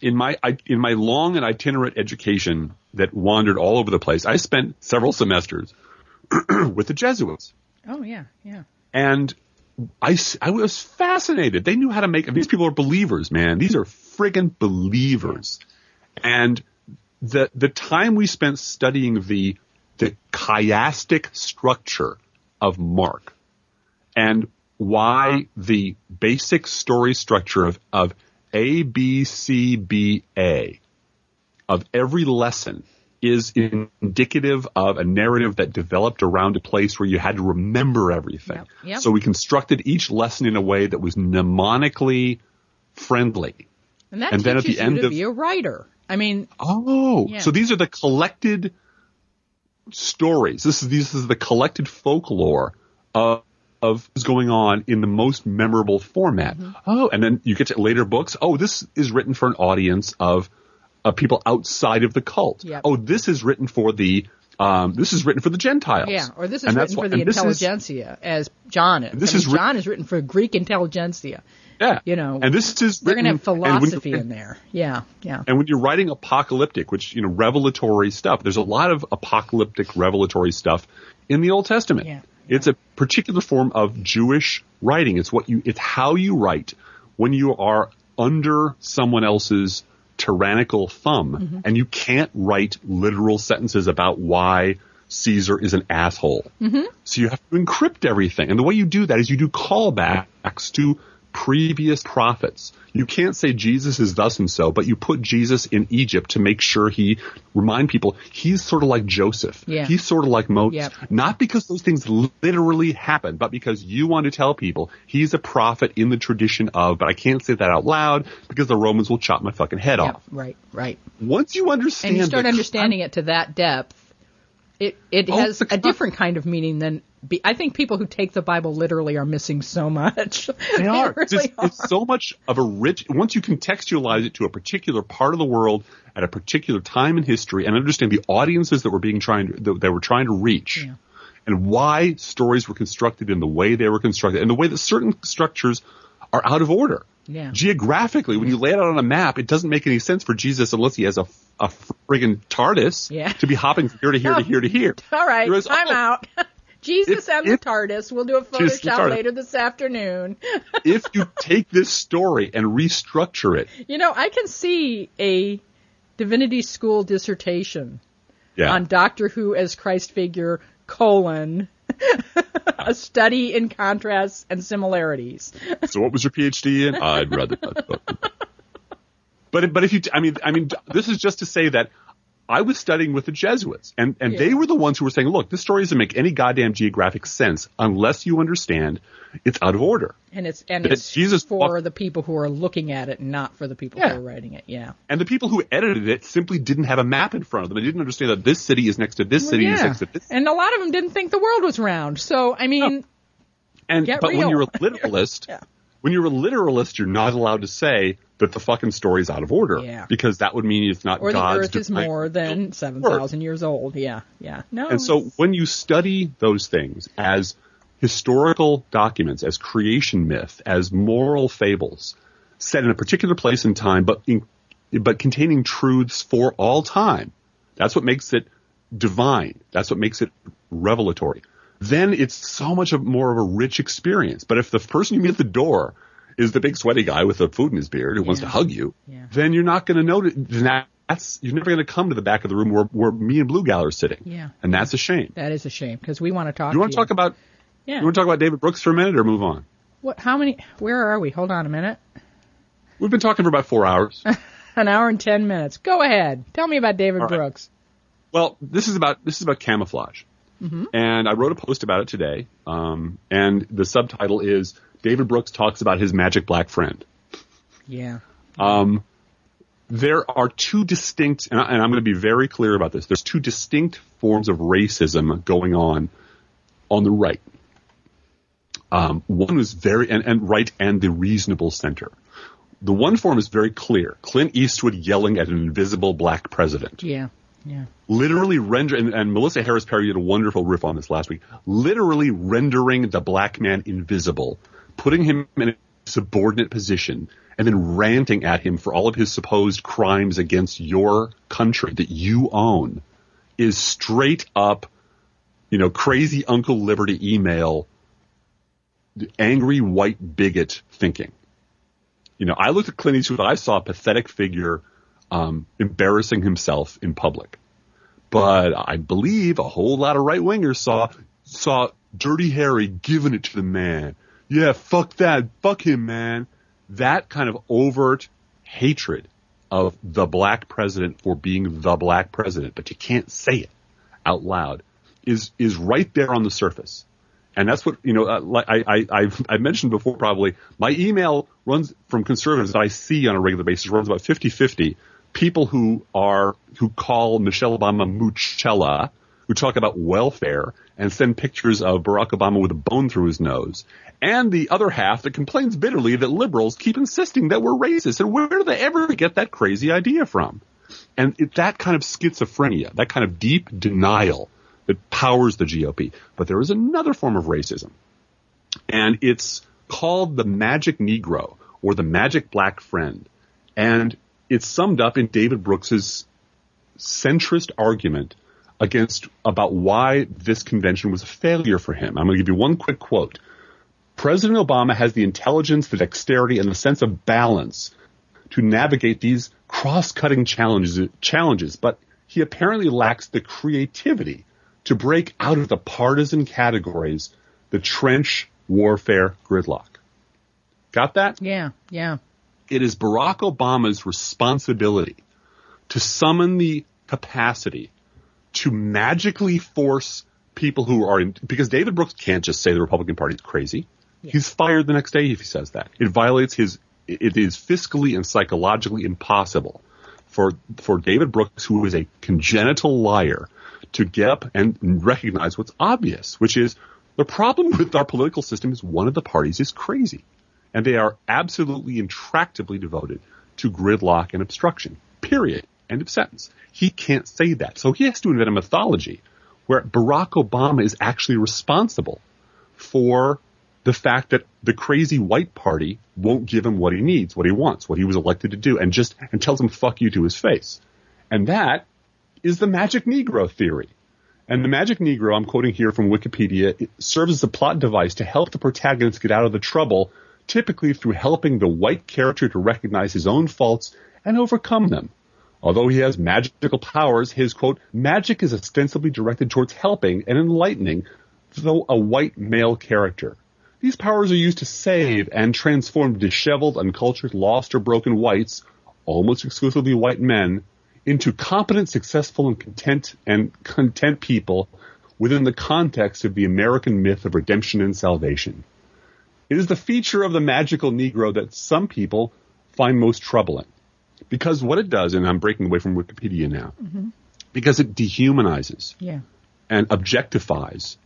in my I, in my long and itinerant education that wandered all over the place, I spent several semesters with the Jesuits, Oh yeah. Yeah. and I, I was fascinated. They knew how to make. These people are believers, man. These are friggin' believers, and the the time we spent studying the the chiastic structure of Mark and why the basic story structure of, of A, B, C, B, A of every lesson is indicative of a narrative that developed around a place where you had to remember everything. Yep, yep. So we constructed each lesson in a way that was mnemonically friendly. And that And then at the you end to of- be a writer. I mean, Oh, Yeah. so these are the collected stories. This is this is the collected folklore of of what's going on in the most memorable format. Mm-hmm. Oh, and then you get to later books. Oh, this is written for an audience of of people outside of the cult. Yep. Oh, this is written for the um, this is written for the Gentiles. yeah. Or this is And written for the this is- intelligentsia, as John is. This I mean, is John is written for Greek intelligentsia. yeah, you know, and this is They're going written, to have philosophy in there. Yeah. Yeah. And when you're writing apocalyptic, which, you know, revelatory stuff, there's a lot of apocalyptic revelatory stuff in the Old Testament. Yeah. It's a particular form of Jewish writing. It's what you, it's how you write when you are under someone else's tyrannical thumb Mm-hmm. and you can't write literal sentences about why Caesar is an asshole. Mm-hmm. So you have to encrypt everything. And the way you do that is you do callbacks to previous prophets. You can't say Jesus is thus and so, but you put Jesus in Egypt to make sure he remind people he's sort of like Joseph. Yeah. He's sort of like Moses. Yep. Not because those things literally happened, but because you want to tell people he's a prophet in the tradition of, but I can't say that out loud because the Romans will chop my fucking head Yeah. off. Right. Right. Once you understand and you start understanding it to that depth, it it Oh, has a different kind of meaning than. Be, I think people who take the Bible literally are missing so much. They are. really It's, are. it's so much of a rich. Once you contextualize it to a particular part of the world at a particular time in history, and understand the audiences that were being trying to, that they were trying to reach, Yeah. and why stories were constructed in the way they were constructed, and the way that certain structures are out of order. Yeah. Geographically, when you lay it out on a map, it doesn't make any sense for Jesus unless he has a, a friggin' TARDIS Yeah. to be hopping from here to here to here to here. All right, Whereas- I'm oh, out. Jesus If- and the if- TARDIS. We'll do a Photoshop later this afternoon. if you take this story and restructure it, You know, I can see a divinity school dissertation yeah. on Doctor Who as Christ figure colon a study in contrasts and similarities. So what was your PhD in? I'd rather not. But but if you, I mean, I mean, this is just to say that I was studying with the Jesuits, and and they were the ones who were saying, look, this story doesn't make any goddamn geographic sense unless you understand it's out of order. And it's and That it's Jesus for walked- the people who are looking at it, not for the people Yeah. who are writing it. Yeah. And the people who edited it simply didn't have a map in front of them. They didn't understand that this city is next to this city is next to this. And a lot of them didn't think the world was round. So I mean, And Get but when you're a literalist, Yeah. when you're a literalist, you're not allowed to say that the fucking story's out of order. Yeah. Because that would mean it's not or the God's Earth is more than seven thousand years old. Yeah. Yeah. No. And so when you study those things as historical documents, as creation myth, as moral fables, set in a particular place and time, but in, but containing truths for all time, that's what makes it divine. That's what makes it revelatory. Then it's so much of more of a rich experience. But if the person you meet at the door is the big sweaty guy with the food in his beard who wants to hug you, Yeah. then you're not going to notice. then That's you're never going to come to the back of the room where, where me and Blue Gal are sitting. Yeah. and that's a shame. that is a shame because we want to talk. You want to talk about Yeah. you want to talk about David Brooks for a minute or move on? what? How many? Where are we? Hold on a minute. We've been talking for about four hours. An hour and ten minutes. Go ahead. Tell me about David right. Brooks. Well, this is about this is about camouflage, and I wrote a post about it today. Um, and the subtitle is David Brooks talks about his magic black friend. Yeah. There are two distinct, and, I, and I'm going to be very clear about this. There's two distinct forms of racism going on on the right. Um, one is very and, and right and the reasonable center. The one form is very clear. Clint Eastwood yelling at an invisible black president. Yeah. Yeah. literally render and, and Melissa Harris Perry did a wonderful riff on this last week. Literally rendering the black man invisible, putting him in a subordinate position, and then ranting at him for all of his supposed crimes against your country that you own is straight up, you know, crazy Uncle Liberty email, angry white bigot thinking. You know, I looked at Clint Eastwood, I saw a pathetic figure um, embarrassing himself in public. But I believe a whole lot of right wingers saw saw Dirty Harry giving it to the man. Yeah, fuck that, fuck him, man. That kind of overt hatred of the black president for being the black president, but you can't say it out loud, is is right there on the surface. And that's what, you know, uh, I, I, I've, I've mentioned before probably, my email runs from conservatives that I see on a regular basis runs about 50-50. People who are, who call Michelle Obama Muchella, who talk about welfare and send pictures of Barack Obama with a bone through his nose. And the other half that complains bitterly that liberals keep insisting that we're racist. And where do they ever get that crazy idea from? And it, that kind of schizophrenia, that kind of deep denial that powers the GOP. But there is another form of racism, and it's called the magic Negro or the magic black friend. And it's summed up in David Brooks's centrist argument against about why this convention was a failure for him. I'm going to give you one quick quote. President Obama has the intelligence, the dexterity, and the sense of balance to navigate these cross-cutting challenges, challenges, but he apparently lacks the creativity to break out of the partisan categories, the trench warfare gridlock. Got that? Yeah. Yeah. It is Barack Obama's responsibility to summon the capacity to magically force people who are in, because David Brooks can't just say the Republican Party is crazy. He's fired the next day if he says that. It violates his, it is fiscally and psychologically impossible for, for David Brooks, who is a congenital liar, to get up and recognize what's obvious, which is the problem with our political system is one of the parties is crazy. And they are absolutely intractably devoted to gridlock and obstruction. Period. End of sentence. He can't say that. So he has to invent a mythology where Barack Obama is actually responsible for the fact that the crazy white party won't give him what he needs, what he wants, what he was elected to do, and just and tells him fuck you to his face. And that is the magic Negro theory. And the magic Negro, I'm quoting here from Wikipedia, serves as a plot device to help the protagonist get out of the trouble, typically through helping the white character to recognize his own faults and overcome them. Although he has magical powers, his quote, magic is ostensibly directed towards helping and enlightening, though a white male character. These powers are used to save and transform disheveled, uncultured, lost, or broken whites, almost exclusively white men, into competent, successful, and content and content people within the context of the American myth of redemption and salvation. It is the feature of the magical Negro that some people find most troubling. Because what it does, and I'm breaking away from Wikipedia now, mm-hmm. because it dehumanizes Yeah. and objectifies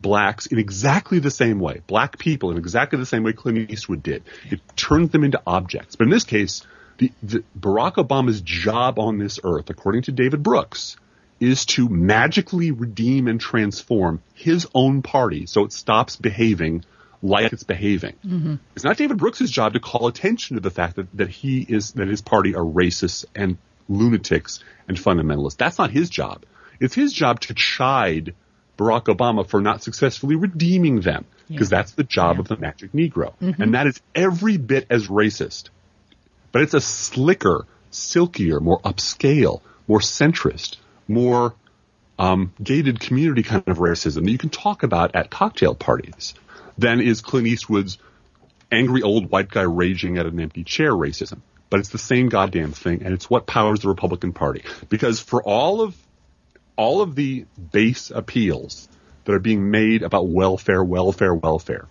blacks in exactly the same way, black people in exactly the same way Clint Eastwood did. It turns them into objects. But in this case, the, the Barack Obama's job on this earth, according to David Brooks, is to magically redeem and transform his own party so it stops behaving like it's behaving. It's not David Brooks' job to call attention to the fact that, that he is that his party are racists and lunatics and fundamentalists. That's not his job. It's his job to chide Barack Obama for not successfully redeeming them because that's the job of the magic Negro. And that is every bit as racist. But it's a slicker, silkier, more upscale, more centrist, more um, gated community kind of racism that you can talk about at cocktail parties than is Clint Eastwood's angry old white guy raging at an empty chair racism. But it's the same goddamn thing, and it's what powers the Republican Party. Because for all of all of the base appeals that are being made about welfare, welfare, welfare,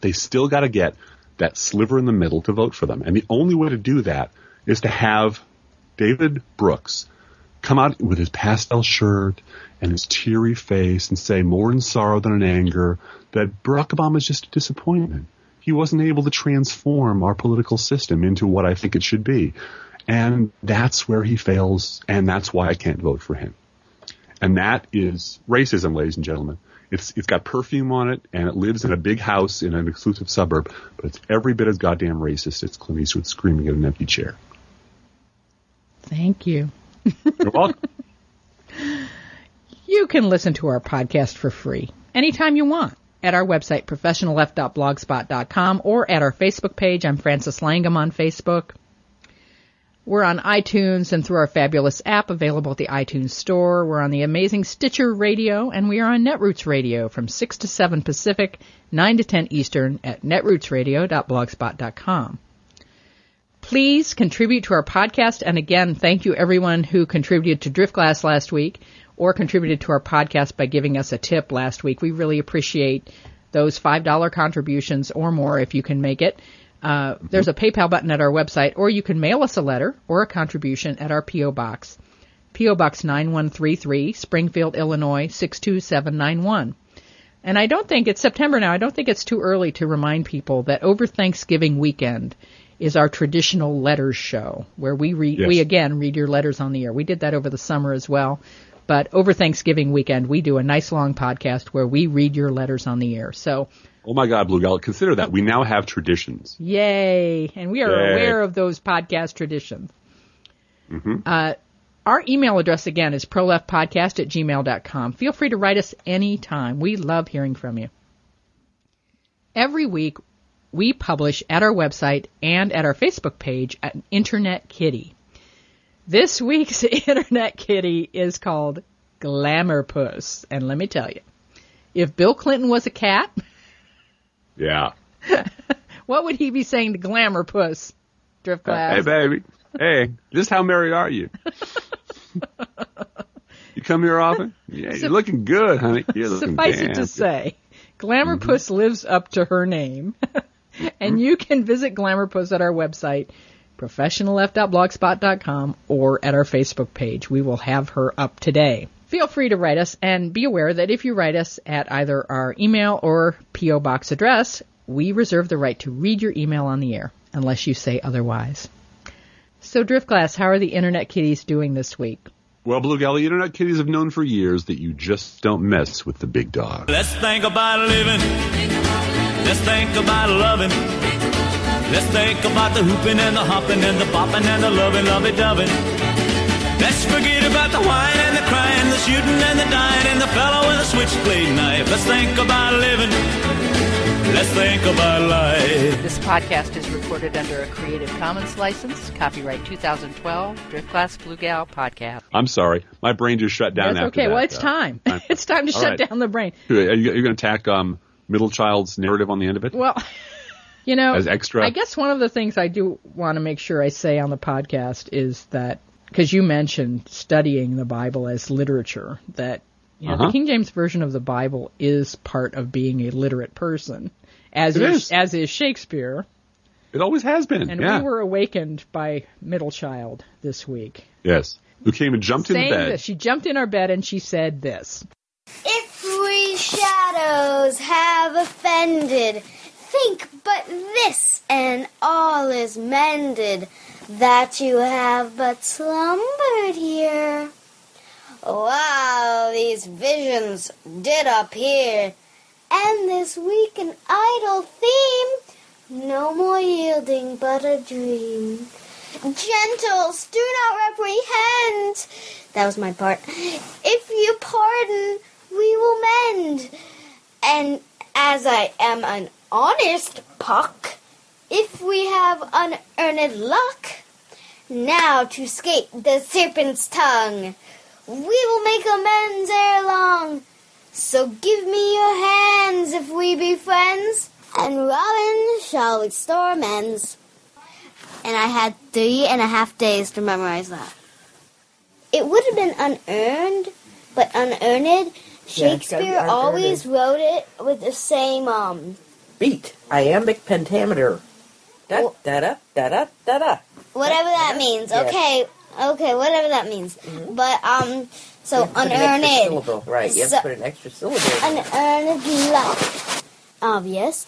they still got to get that sliver in the middle to vote for them. And the only way to do that is to have David Brooks come out with his pastel shirt and his teary face and say more in sorrow than in anger that Barack Obama is just a disappointment. He wasn't able to transform our political system into what I think it should be. And that's where he fails, and that's why I can't vote for him. And that is racism, ladies and gentlemen. It's it's got perfume on it, and it lives in a big house in an exclusive suburb, but it's every bit as goddamn racist as Clint Eastwood screaming at an empty chair. Thank you. You're welcome. You can listen to our podcast for free anytime you want at our website, professionalleft.blogspot.com, or at our Facebook page. I'm Frances Langham on Facebook. We're on iTunes and through our fabulous app available at the iTunes Store. We're on the amazing Stitcher Radio, and we are on Netroots Radio from 6 to 7 Pacific, 9 to 10 Eastern at netrootsradio.blogspot.com. Please contribute to our podcast, and again, thank you everyone who contributed to Driftglass last week or contributed to our podcast by giving us a tip last week. We really appreciate those $5 contributions or more if you can make it. Uh, there's a PayPal button at our website, or you can mail us a letter or a contribution at our P.O. Box. P.O. Box 9133, Springfield, Illinois 62791. And I don't think it's September now. I don't think it's too early to remind people that over Thanksgiving weekend is our traditional letters show where we read, Yes. we again read your letters on the air. We did that over the summer as well. But over Thanksgiving weekend, we do a nice long podcast where we read your letters on the air. So, Oh my God, Blue Gal, consider that. We now have traditions. yay. And we are Yay. aware of those podcast traditions. Mm-hmm. Uh, our email address again is proleftpodcast at gmail.com. Feel free to write us anytime. We love hearing from you. Every week, we publish at our website and at our Facebook page an Internet Kitty. This week's Internet Kitty is called Glamour Puss. And let me tell you, if Bill Clinton was a cat, Yeah. what would he be saying to Glamour Puss? Driftglass. Hey, baby. Hey, just how married are you? you come here often? Yeah, you're looking good, honey. You're looking Suffice it to say, Glamour mm-hmm. Puss lives up to her name. And you can visit Glamour Puss at our website, professionalleft.blogspot.com, or at our Facebook page. We will have her up today. Feel free to write us and be aware that if you write us at either our email or P.O. Box address, we reserve the right to read your email on the air, unless you say otherwise. So, Driftglass, how are the Internet Kitties doing this week? Well, Blue Gal, the Internet kitties have known for years that you just don't mess with the big dog. Let's think about living. Let's think about loving. Let's think about the hooping and the hopping and the bopping and the loving, lovey doving. Let's forget about the whine and the crying, the shooting and the dying, and the fellow with a switchblade knife. Let's think about living. Let's think about life. This podcast is recorded under a Creative Commons license, copyright 2012, Driftglass Blue Gal podcast. I'm sorry. My brain just shut down That's after okay. that. Well, it's time. time. it's time to All shut right. down the brain. Are you, are you going to tack um, middle child's narrative on the end of it? Well, you know, As extra? I guess one of the things I do want to make sure I say on the podcast is that because you mentioned studying the Bible as literature, that you know Uh-huh. the King James version of the Bible is part of being a literate person, as It is, is. as is Shakespeare. It always has been. And yeah. we were awakened by middle child this week. yes. Who came and jumped in the bed. this. She jumped in our bed and she said this. If we shadows have offended, think but this, and all is mended, that you have but slumbered here. Wow, these visions did appear, and this weak and idle theme, no more yielding but a dream. Gentles, do not reprehend. That was my part. If you pardon, we will mend. And as I am an honest puck, if we have unearned luck, now to skate the serpent's tongue, we will make amends ere long. So give me your hands if we be friends, and Robin shall restore amends. And I had three and a half days to memorize that. It would have been unearned, but unearned, Yeah, it's gotta be Shakespeare always wrote it with the same um Beat. Iambic pentameter. Da da da da da da da. whatever that means. Okay, okay, whatever that means. But um, so You have to put an extra unearned, syllable. Right, you have to put an extra syllable. unearned love, obvious.